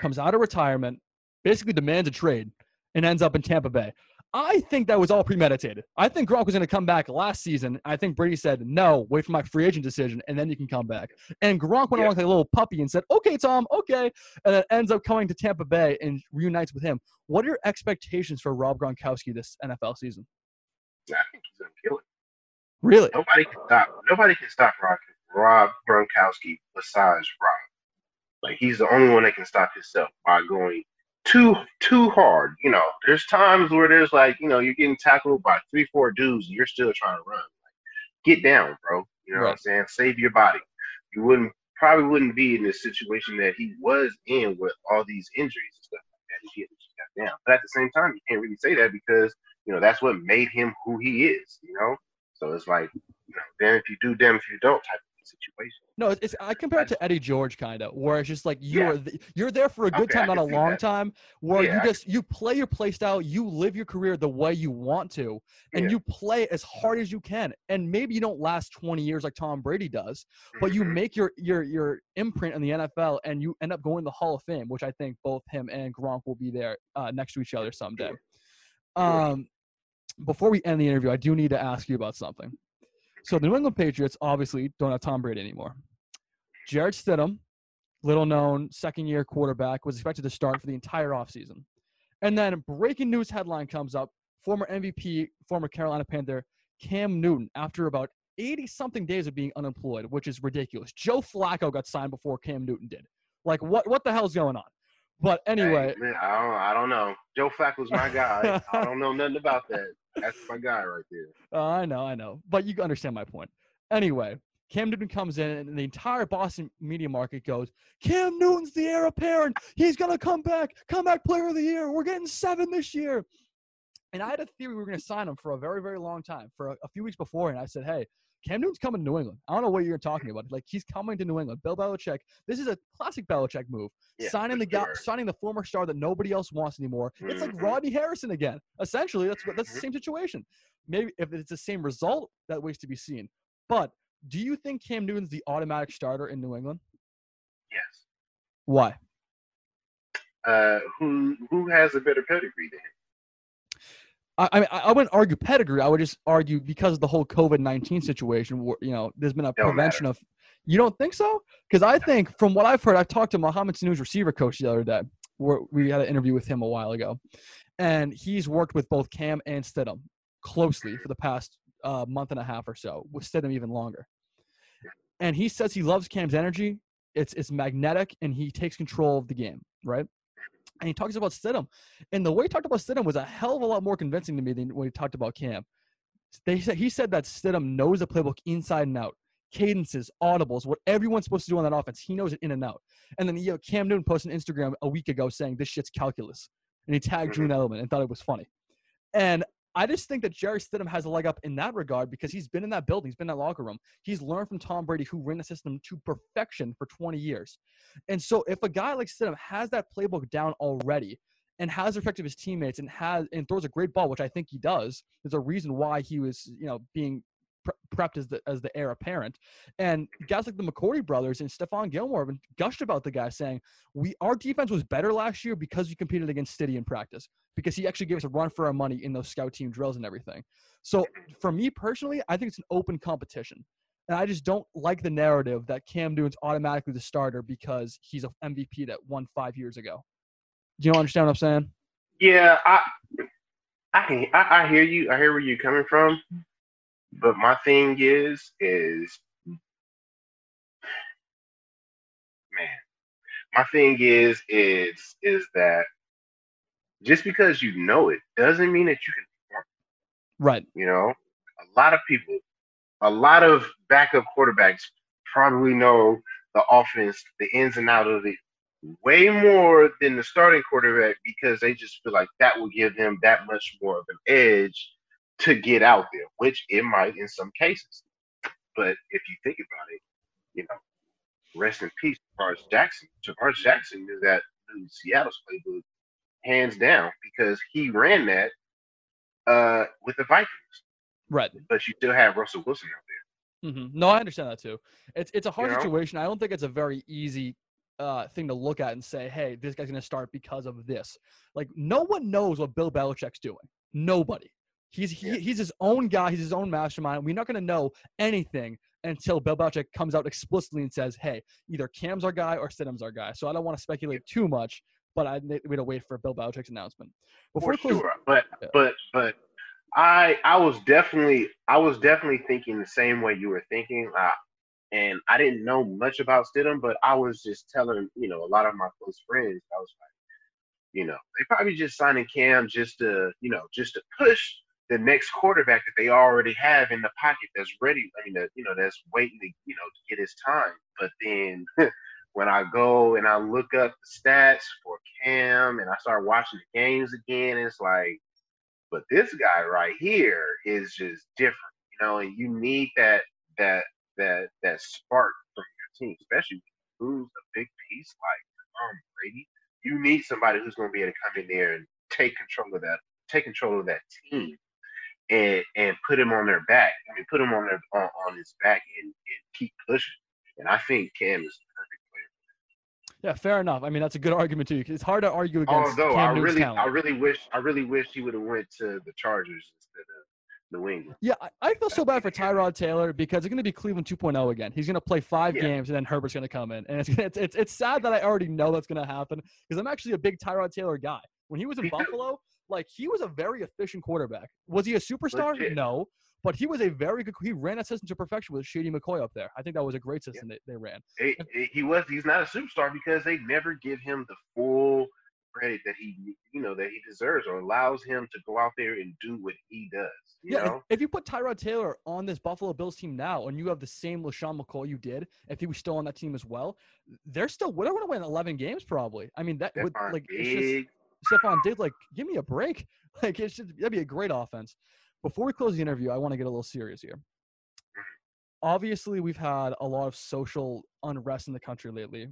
Speaker 3: comes out of retirement, basically demands a trade, and ends up in Tampa Bay. I think that was all premeditated. I think Gronk was going to come back last season. I think Brady said, no, wait for my free agent decision, and then you can come back. And Gronk went
Speaker 5: Yeah.
Speaker 3: along like a little puppy and said, okay, Tom, okay. And then ends up coming to Tampa Bay and reunites with him. What are your expectations for Rob Gronkowski this NFL season?
Speaker 5: I think he's gonna kill it.
Speaker 3: Really?
Speaker 5: Nobody can stop. Nobody can stop Rob, Rob Gronkowski besides Rob. Like he's the only one that can stop himself by going too too hard. You know, there's times where there's like, you know, you're getting tackled by three, four dudes, and you're still trying to run. Like, get down, bro. You know what I'm saying? Save your body. You wouldn't probably wouldn't be in this situation that he was in with all these injuries and stuff like that if he just got down. But at the same time, you can't really say that because you know that's what made him who he is. You know, so it's like, you know, damn if you do, damn if you don't type situation.
Speaker 3: No, it's, I compare it to Eddie George kind of, where it's just like you're
Speaker 5: Yeah.
Speaker 3: you're there for a good
Speaker 5: Okay,
Speaker 3: time, not a long
Speaker 5: that.
Speaker 3: time. Where
Speaker 5: Yeah,
Speaker 3: you just you play your play style, you live your career the way you want to, and
Speaker 5: Yeah.
Speaker 3: you play as hard as you can. And maybe you don't last 20 years like Tom Brady does, but you
Speaker 5: Mhm.
Speaker 3: make your your your imprint in the NFL, and you end up going to the Hall of Fame, which I think both him and Gronk will be there uh, next to each other someday.
Speaker 5: Sure.
Speaker 3: Um, before we end the interview, I do need to ask you about something. So the New England Patriots obviously don't have Tom Brady anymore. Jarrett Stidham, little known second year quarterback, was expected to start for the entire offseason. And then breaking news headline comes up former MVP, former Carolina Panther, Cam Newton, after about 80 something days of being unemployed, which is ridiculous. Joe Flacco got signed before Cam Newton did. Like, what, what the hell's going on? But anyway,
Speaker 5: Hey, man, I don't, I don't know. Joe Flacco's my guy. I don't know nothing about that. That's my guy right there.
Speaker 3: Uh, I know, I know, but you understand my point. Anyway, Cam Newton comes in, and the entire Boston media market goes, "Cam Newton's the heir apparent. He's gonna come back, comeback player of the year. We're getting seven this year." And I had a theory we were gonna sign him for a very, very long time, for a, a few weeks before, and I said, "Hey." Cam Newton's coming to New England. I don't know what you're talking about. Like he's coming to New England. Bill Belichick. This is a classic Belichick move.
Speaker 5: Yeah,
Speaker 3: signing the guy, signing the former star that nobody else wants anymore. It's like
Speaker 5: Mhm.
Speaker 3: Rodney Harrison again. Essentially, that's what that's the
Speaker 5: Mhm.
Speaker 3: same situation. Maybe if it's the same result, that waits to be seen. But do you think Cam Newton's the automatic starter in New England?
Speaker 5: Yes.
Speaker 3: Why?
Speaker 5: Uh, who who has a better pedigree than him?
Speaker 3: I, I mean, I wouldn't argue pedigree. I would just argue because of the whole COVID nineteen situation. Where, you know, there's been a
Speaker 5: Don't
Speaker 3: prevention of. You don't think so? Because I think, from what I've heard, I talked to Mohamed Sanu's receiver coach the other day. Where we had an interview with him a while ago, and he's worked with both Cam and Stidham closely for the past uh, month and a half or so. With Stidham even longer, and he says he loves Cam's energy. It's it's magnetic, and he takes control of the game. Right? And he talks about Stidham. And the way he talked about Stidham was a hell of a lot more convincing to me than when he talked about Cam. They said he said that Stidham knows the playbook inside and out, cadences, audibles, what everyone's supposed to do on that offense. He knows it in and out. And then you know, Cam Newton posted on Instagram a week ago saying this shit's calculus, and he tagged Julian mm-hmm. Edelman and thought it was funny. And I just think that Jarrett Stidham has a leg up in that regard because he's been in that building, he's been in that locker room. He's learned from Tom Brady, who ran the system to perfection for 20 years. And so if a guy like Stidham has that playbook down already and has respect of his teammates and has and throws a great ball, which I think he does, there's a reason why he was, you know, being pre- prepped as the as the heir apparent. And guys like the McCourty brothers and Stephon Gilmore have gushed about the guy saying, We our defense was better last year because we competed against Stiddy in practice, because he actually gave us a run for our money in those scout team drills and everything. So for me personally, I think it's an open competition. And I just don't like the narrative that Cam Newton's automatically the starter because he's an MVP that won five years ago. Do you understand what I'm saying?
Speaker 5: Yeah, I I can I, I hear you. I hear where you're coming from. But my thing is is man, my thing is is is that just because you know it doesn't mean that you can
Speaker 3: Right.
Speaker 5: You know, a lot of people, a lot of backup quarterbacks probably know the offense, the ins and outs of it, way more than the starting quarterback because they just feel like that will give them that much more of an edge to get out there, which it might in some cases. But if you think about it, you know, rest in peace, Tarvaris Jackson. Tarvaris Jackson knew that Seattle's playbook hands down because he ran that uh, with the Vikings.
Speaker 3: Right.
Speaker 5: But you still have Russell Wilson out there.
Speaker 3: hmm No, I understand that too. It's it's a hard
Speaker 5: You know?
Speaker 3: situation. I don't think it's a very easy uh, thing to look at and say, "Hey, this guy's going to start because of this." Like, no one knows what Bill Belichick's doing. Nobody. He's he,
Speaker 5: Yeah.
Speaker 3: he's his own guy. He's his own mastermind. We're not going to know anything until Bill Belichick comes out explicitly and says, "Hey, either Cam's our guy or Stidham's our guy." So I don't want to speculate too much, but I we're to wait for Bill Belichick's announcement. Before
Speaker 5: For
Speaker 3: close-
Speaker 5: sure. But
Speaker 3: Yeah.
Speaker 5: but but I I was definitely I was definitely thinking the same way you were thinking. Uh, and I didn't know much about Stidham, but I was just telling, you know, a lot of my close friends, I was like, you know, they probably just signing Cam just to, you know, just to push the next quarterback that they already have in the pocket that's ready. I mean, you know, that's waiting to, you know, to get his time. But then when I go and I look up the stats for Cam and I start watching the games again, it's like, but this guy right here is just different, you know, and you need that that that that spark from your team, especially who's a big piece like Tom Brady. You need somebody who's going to be able to come in there and take control of that, take control of that team, and and put him on their back. I mean, put him on their on, on his back and, and keep pushing. And I think Cam is the perfect player.
Speaker 3: yeah, fair enough. I mean, that's a good argument too. It's hard to argue against
Speaker 5: Although
Speaker 3: Cam
Speaker 5: I
Speaker 3: Newton's
Speaker 5: really,
Speaker 3: talent.
Speaker 5: I really wish, I really wish he would have went to the Chargers instead of New England.
Speaker 3: Yeah, I, I feel so bad for Tyrod Taylor because it's going to be Cleveland 2.0 again. He's going to play five
Speaker 5: Yeah.
Speaker 3: games and then Herbert's going to come in, and it's, it's it's it's sad that I already know that's going to happen because I'm actually a big Tyrod Taylor guy. When he was in Buffalo, like he was a very efficient quarterback. Was he a superstar?
Speaker 5: Legit.
Speaker 3: No, but he was a very good. He ran that system to perfection with Shady McCoy up there. I think that was a great system yeah. they, they ran.
Speaker 5: It, it, he was. He's not a superstar because they never give him the full credit that he you know that he deserves or allows him to go out there and do what he does. yeah, know?
Speaker 3: if, you put Tyrod Taylor on this Buffalo Bills team now, and you have the same LeSean McCoy you did, if he was still on that team as well, they're still they're going to win 11 games probably. I mean that would like it's just Stefon Diggs like give me a break. Like it should that'd be a great offense. Before we close the interview, I want to get a little serious here. Obviously, we've had a lot of social unrest in the country lately.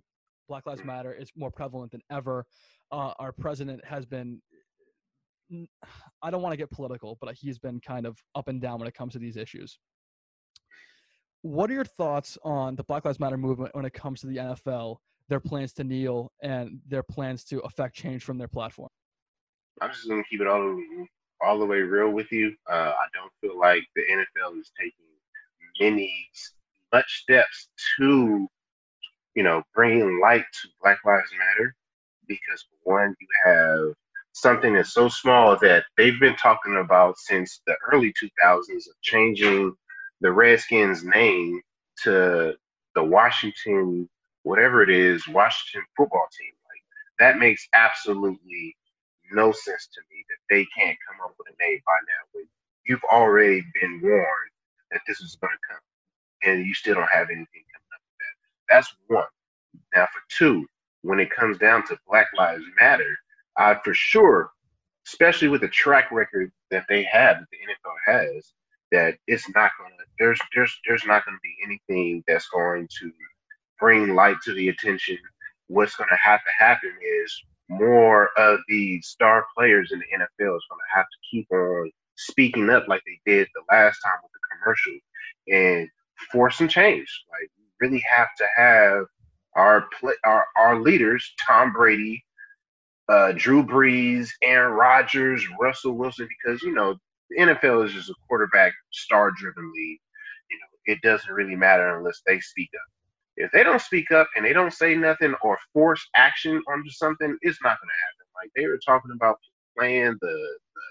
Speaker 3: Black Lives Matter is more prevalent than ever uh, our president has been I don't want to get political, but he's been kind of up and down when it comes to these issues. What are your thoughts on the Black Lives Matter movement when it comes to the NFL, their plans to kneel, and their plans to affect change from their platform?
Speaker 5: I'm just going to keep it all all the way real with you. Uh, I don't feel like the NFL is taking many much steps to, you know, bringing light to Black Lives Matter because one, you have something that's so small that they've been talking about since the early 2000s of changing the Redskins name to the Washington, whatever it is, Washington football team. Like that makes absolutely no sense to me that they can't come up with a name by now you've already been warned that this is going to come and you still don't have anything coming up with that. That's one. Now for two, when it comes down to Black Lives Matter, I for sure, especially with the track record that they have, that the NFL has, that it's not gonna there's there's there's not gonna be anything that's going to bring light to the attention. What's gonna have to happen is more of the star players in the NFL is gonna have to keep on speaking up like they did the last time with the commercial and force some change. Like we really have to have our play, our, our leaders, Tom Brady, uh, Drew Brees, Aaron Rodgers, Russell Wilson, because you know the NFL is just a quarterback star driven league. You know, it doesn't really matter unless they speak up. If they don't speak up and they don't say nothing or force action onto something, it's not going to happen. Like they were talking about playing the, the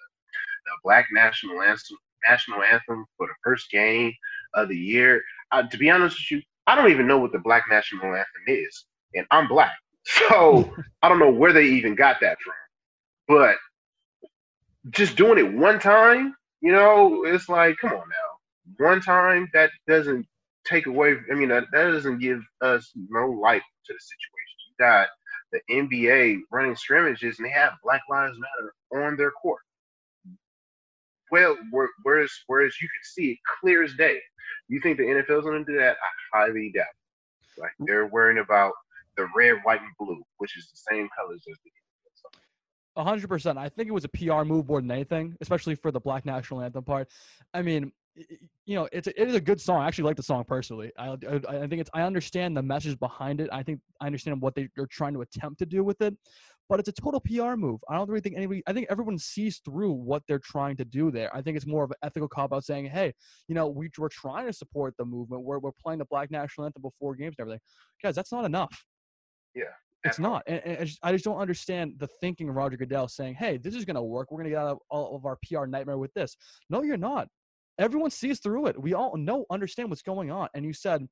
Speaker 5: the Black National Anthem national anthem for the first game of the year. Uh, to be honest with you, I don't even know what the Black National Anthem is, and I'm black, so I don't know where they even got that from. But just doing it one time, you know, it's like, come on now, one time that doesn't take away. I mean, that, that doesn't give us no light to the situation. You got the NBA running scrimmages, and they have Black Lives Matter on their court. Well, whereas whereas you can see it clear as day. You think the NFL is going to do that? I highly doubt. It. Like mm. they're worrying about the red, white, and blue, which is the same colors as the
Speaker 3: A hundred percent. I think it was a PR move more than anything, especially for the Black National Anthem part. I mean, you know, it's a, it is a good song. I actually like the song personally. I, I, I think it's I understand the message behind it. I think I understand what they, they're trying to attempt to do with it but it's a total PR move. I don't really think anybody, I think everyone sees through what they're trying to do there. I think it's more of an ethical cop out saying, hey, you know, we, we're trying to support the movement. We're, we're playing the Black National Anthem before games and everything. Guys, that's not enough.
Speaker 5: Yeah.
Speaker 3: It's not. And, and I, just, I, just, don't understand the thinking of Roger Goodell saying, hey, this is going to work. We're going to get out of all of our PR nightmare with this. No, you're not. Everyone sees through it. We all know, understand what's going on. And you said,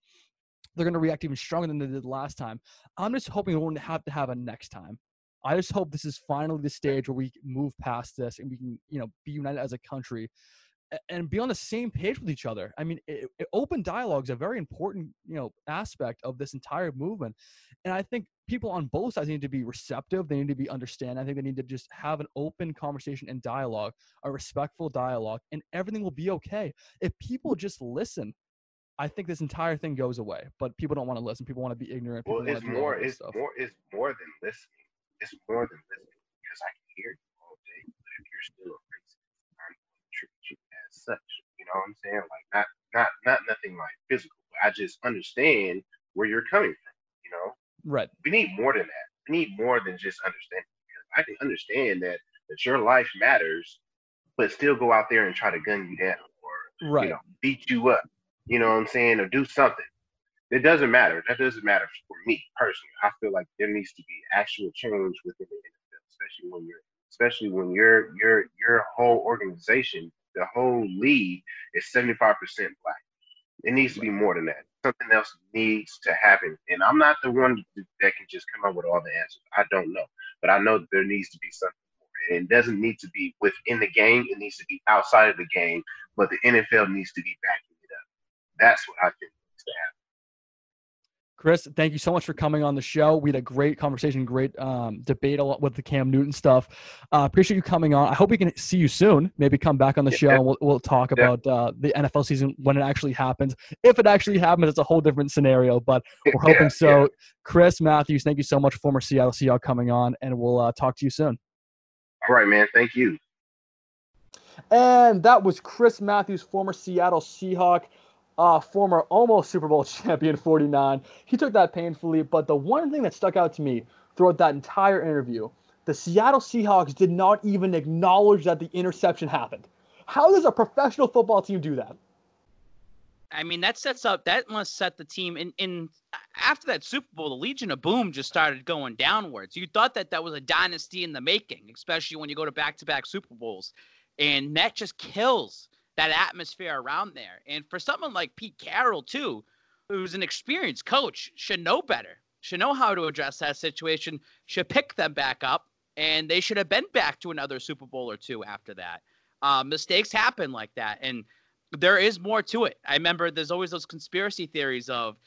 Speaker 3: they're going to react even stronger than they did last time. I'm just hoping we won't have to have a next time. I just hope this is finally the stage where we move past this and we can, you know, be united as a country and be on the same page with each other. I mean, it, it, open dialogue is a very important, you know, aspect of this entire movement. And I think people on both sides need to be receptive. They need to be understand. I think they need to just have an open conversation and dialogue, a respectful dialogue, and everything will be okay. If people just listen, I think this entire thing goes away. But people don't want to listen. People want to be ignorant.
Speaker 5: People well, it's more. It's stuff. more. It's more than listening it's more than listening because I can hear you all day. But if you're still a racist, I'm going to treat you as such. You know what I'm saying? Like not not not nothing like physical. But I just understand where you're coming from. You know?
Speaker 3: Right.
Speaker 5: We need more than that. We need more than just understanding. Because I can understand that that your life matters, but still go out there and try to gun you down or right. you know beat you up. You know what I'm saying? Or do something it doesn't matter. That doesn't matter for me personally. I feel like there needs to be actual change within the NFL, especially when you're especially when your your your whole organization the whole league is 75% black. It needs to be more than that. Something else needs to happen. And I'm not the one that can just come up with all the answers. I don't know. But I know there needs to be something more. And it doesn't need to be within the game, it needs to be outside of the game. But the NFL needs to be backing it up. That's what I think needs to happen.
Speaker 6: Chris, thank you so much for coming on the show. We had a great conversation, great um, debate a lot with the Cam Newton stuff. Uh, appreciate you coming on. I hope we can see you soon. Maybe come back on the show and we'll, we'll talk yeah. about uh, the NFL season when it actually happens. If it actually happens, it's a whole different scenario, but we're hoping yeah, so. Yeah. Chris Matthews, thank you so much, former Seattle Seahawk, coming on, and we'll uh, talk to you soon.
Speaker 5: All right, man. Thank you.
Speaker 3: And that was Chris Matthews, former Seattle Seahawk uh, former almost Super Bowl champion 49. He took that painfully, but the one thing that stuck out to me throughout that entire interview, the Seattle Seahawks did not even acknowledge that the interception happened. How does a professional football team do that?
Speaker 2: I mean, that sets up that must set the team in in after that Super Bowl, the Legion of Boom just started going downwards. You thought that that was a dynasty in the making, especially when you go to back-to-back Super Bowls. And that just kills that atmosphere around there. And for someone like Pete Carroll, too, who's an experienced coach, should know better, should know how to address that situation, should pick them back up, and they should have been back to another Super Bowl or two after that. Uh, mistakes happen like that, and there is more to it. I remember there's always those conspiracy theories of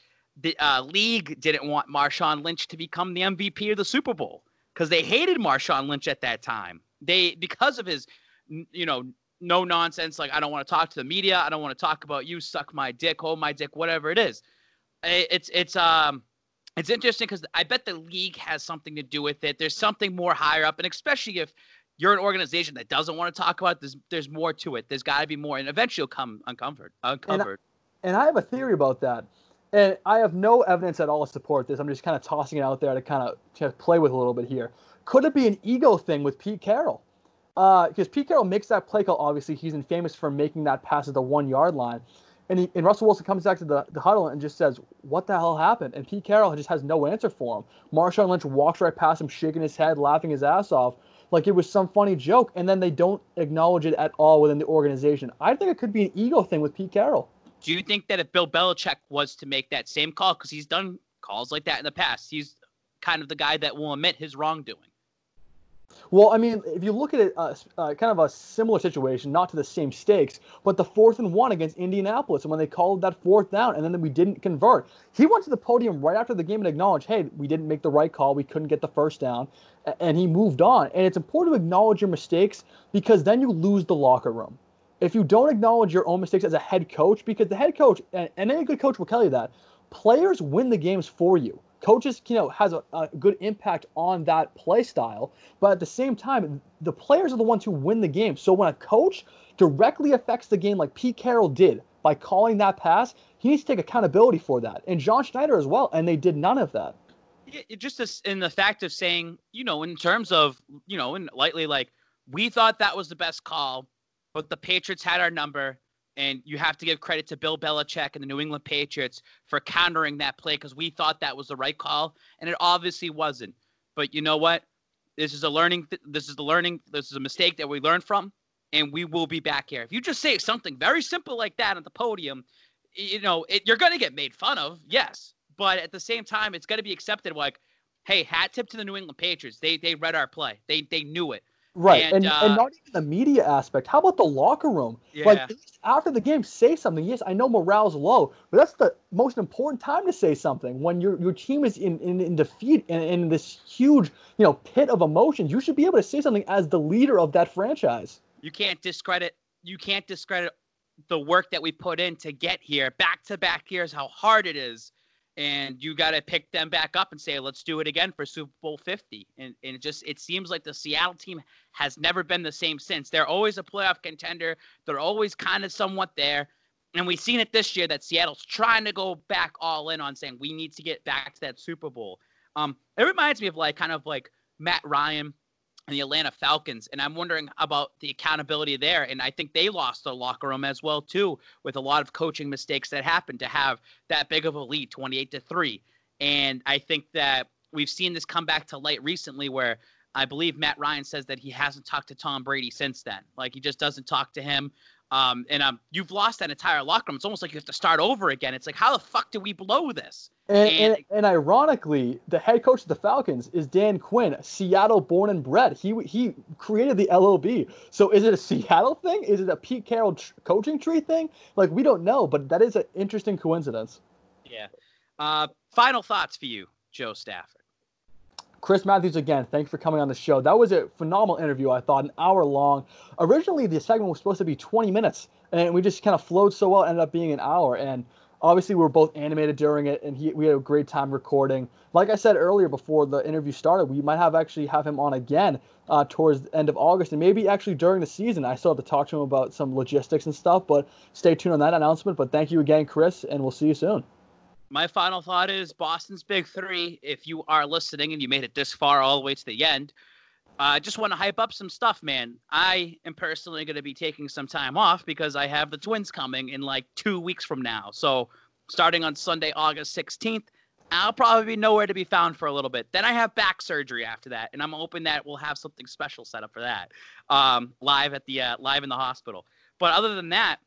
Speaker 2: the uh, league didn't want Marshawn Lynch to become the MVP of the Super Bowl because they hated Marshawn Lynch at that time. They because of his you know no nonsense. Like I don't want to talk to the media. I don't want to talk about you. Suck my dick, hold my dick, whatever it is. It's it's um it's interesting because I bet the league has something to do with it. There's something more higher up, and especially if you're an organization that doesn't want to talk about it, there's there's more to it. There's got to be more, and eventually you'll come uncovered uncovered.
Speaker 3: And I, and I have a theory about that. And I have no evidence at all to support this. I'm just kind of tossing it out there to kind of to play with a little bit here. Could it be an ego thing with Pete Carroll? Because uh, Pete Carroll makes that play call. Obviously, he's infamous for making that pass at the one yard line. And, he, and Russell Wilson comes back to the, the huddle and just says, What the hell happened? And Pete Carroll just has no answer for him. Marshawn Lynch walks right past him, shaking his head, laughing his ass off, like it was some funny joke. And then they don't acknowledge it at all within the organization. I think it could be an ego thing with Pete Carroll.
Speaker 2: Do you think that if Bill Belichick was to make that same call, because he's done calls like that in the past, he's kind of the guy that will admit his wrongdoing?
Speaker 3: Well, I mean, if you look at it, uh, uh, kind of a similar situation, not to the same stakes, but the fourth and one against Indianapolis, and when they called that fourth down, and then we didn't convert, he went to the podium right after the game and acknowledged, "Hey, we didn't make the right call. We couldn't get the first down," and he moved on. And it's important to acknowledge your mistakes because then you lose the locker room. If you don't acknowledge your own mistakes as a head coach, because the head coach and any good coach will tell you that players win the games for you coaches you know has a, a, good impact on that play style but at the same time the players are the ones who win the game. So when a coach directly affects the game like pete carroll did by calling that pass he needs to take accountability for that. And john schneider as well and they did none of that.
Speaker 2: Yeah, just this, in the fact of saying you know in terms of you know and lightly like we thought that was the best call but the patriots had our number and you have to give credit to Bill Belichick and the New England Patriots for countering that play because we thought that was the right call, and it obviously wasn't. But you know what? This is a learning. Th- this is the learning. This is a mistake that we learned from, and we will be back here. If you just say something very simple like that at the podium, you know it, you're going to get made fun of. Yes, but at the same time, it's going to be accepted. Like, hey, hat tip to the New England Patriots. They they read our play. They they knew it.
Speaker 3: Right, and, and, uh, and, not even the media aspect. How about the locker room? Yeah. Like after the game, say something. Yes, I know morale's low, but that's the most important time to say something when your your team is in in, in defeat and in this huge you know pit of emotions. You should be able to say something as the leader of that franchise.
Speaker 2: You can't discredit. You can't discredit the work that we put in to get here. Back to back years, how hard it is and you got to pick them back up and say, let's do it again for Super Bowl 50. And, and it just it seems like the Seattle team has never been the same since. They're always a playoff contender. They're always kind of somewhat there. And we've seen it this year that Seattle's trying to go back all in on saying we need to get back to that Super Bowl. Um, it reminds me of like kind of like Matt Ryan and the Atlanta Falcons. And I'm wondering about the accountability there. And I think they lost the locker room as well too, with a lot of coaching mistakes that happened to have that big of a lead, 28 to three. And I think that we've seen this come back to light recently, where I believe Matt Ryan says that he hasn't talked to Tom Brady since then. Like he just doesn't talk to him. Um, and um, you've lost that entire locker room. It's almost like you have to start over again. It's like, how the fuck do we blow this?
Speaker 3: And, and, and, ironically, the head coach of the Falcons is Dan Quinn, Seattle born and bred. He he created the LOB. So is it a Seattle thing? Is it a Pete Carroll tr- coaching tree thing? Like we don't know, but that is an interesting coincidence.
Speaker 2: Yeah. Uh, final thoughts for you, Joe Stafford.
Speaker 3: Chris Matthews again, thanks for coming on the show. That was a phenomenal interview, I thought, an hour long. Originally, the segment was supposed to be 20 minutes, and we just kind of flowed so well, ended up being an hour. And obviously, we were both animated during it, and he, we had a great time recording. Like I said earlier before the interview started, we might have actually have him on again uh, towards the end of August, and maybe actually during the season. I still have to talk to him about some logistics and stuff, but stay tuned on that announcement. But thank you again, Chris, and we'll see you soon
Speaker 2: my final thought is Boston's Big Three. If you are listening and you made it this far all the way to the end, I uh, just want to hype up some stuff, man. I am personally going to be taking some time off because I have the Twins coming in like two weeks from now. So starting on Sunday, August 16th, I'll probably be nowhere to be found for a little bit. Then I have back surgery after that, and I'm hoping that we'll have something special set up for that, um, live at the uh, live in the hospital. But other than that,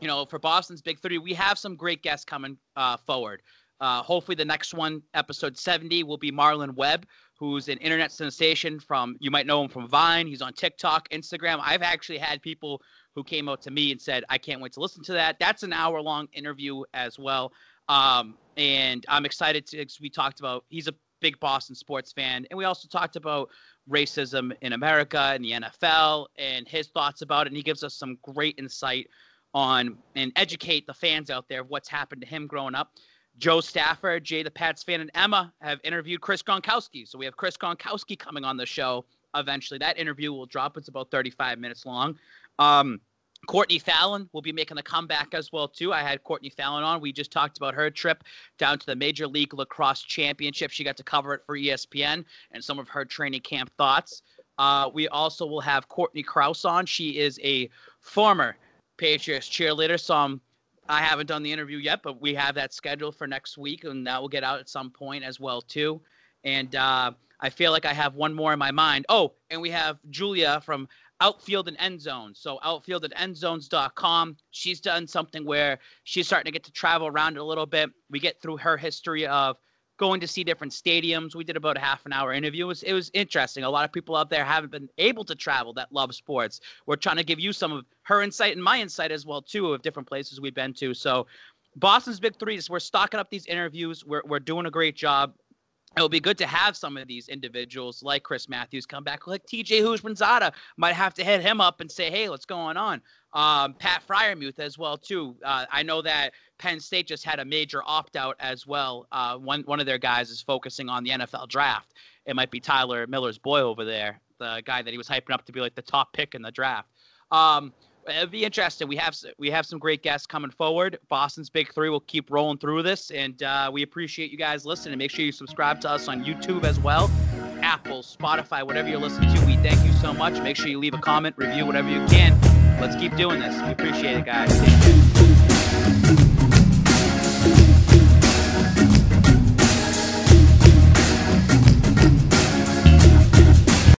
Speaker 2: you know, for Boston's Big Three, we have some great guests coming uh, forward. Uh, hopefully, the next one, episode 70, will be Marlon Webb, who's an internet sensation from, you might know him from Vine. He's on TikTok, Instagram. I've actually had people who came out to me and said, I can't wait to listen to that. That's an hour long interview as well. Um, and I'm excited to, we talked about, he's a big Boston sports fan. And we also talked about racism in America and the NFL and his thoughts about it. And he gives us some great insight on and educate the fans out there of what's happened to him growing up. Joe Stafford, Jay the Pats fan, and Emma have interviewed Chris Gronkowski. So we have Chris Gronkowski coming on the show eventually. That interview will drop. It's about 35 minutes long. Um, Courtney Fallon will be making a comeback as well too. I had Courtney Fallon on. We just talked about her trip down to the Major League Lacrosse Championship. She got to cover it for ESPN and some of her training camp thoughts. Uh, we also will have Courtney Kraus on. She is a former Patriots cheerleader. So um, I haven't done the interview yet, but we have that scheduled for next week, and that will get out at some point as well too. And uh, I feel like I have one more in my mind. Oh, and we have Julia from Outfield and End Zone. So outfield at endzones.com. She's done something where she's starting to get to travel around a little bit. We get through her history of going to see different stadiums. We did about a half an hour interview. It was, it was interesting. A lot of people out there haven't been able to travel that love sports. We're trying to give you some of her insight and my insight as well too of different places we've been to. So Boston's big threes. We're stocking up these interviews. We're we're doing a great job it would be good to have some of these individuals like Chris Matthews come back, like TJ Houshmandzadeh might have to hit him up and say, "Hey, what's going on?" Um, Pat Freiermuth as well too. Uh, I know that Penn State just had a major opt out as well. Uh, one one of their guys is focusing on the NFL draft. It might be Tyler Miller's boy over there, the guy that he was hyping up to be like the top pick in the draft. Um, it'd be interesting. We have we have some great guests coming forward. Boston's Big Three will keep rolling through this, and uh, we appreciate you guys listening. Make sure you subscribe to us on YouTube as well, Apple, Spotify, whatever you're listening to. We thank you so much. Make sure you leave a comment, review, whatever you can. Let's keep doing this. We appreciate it, guys.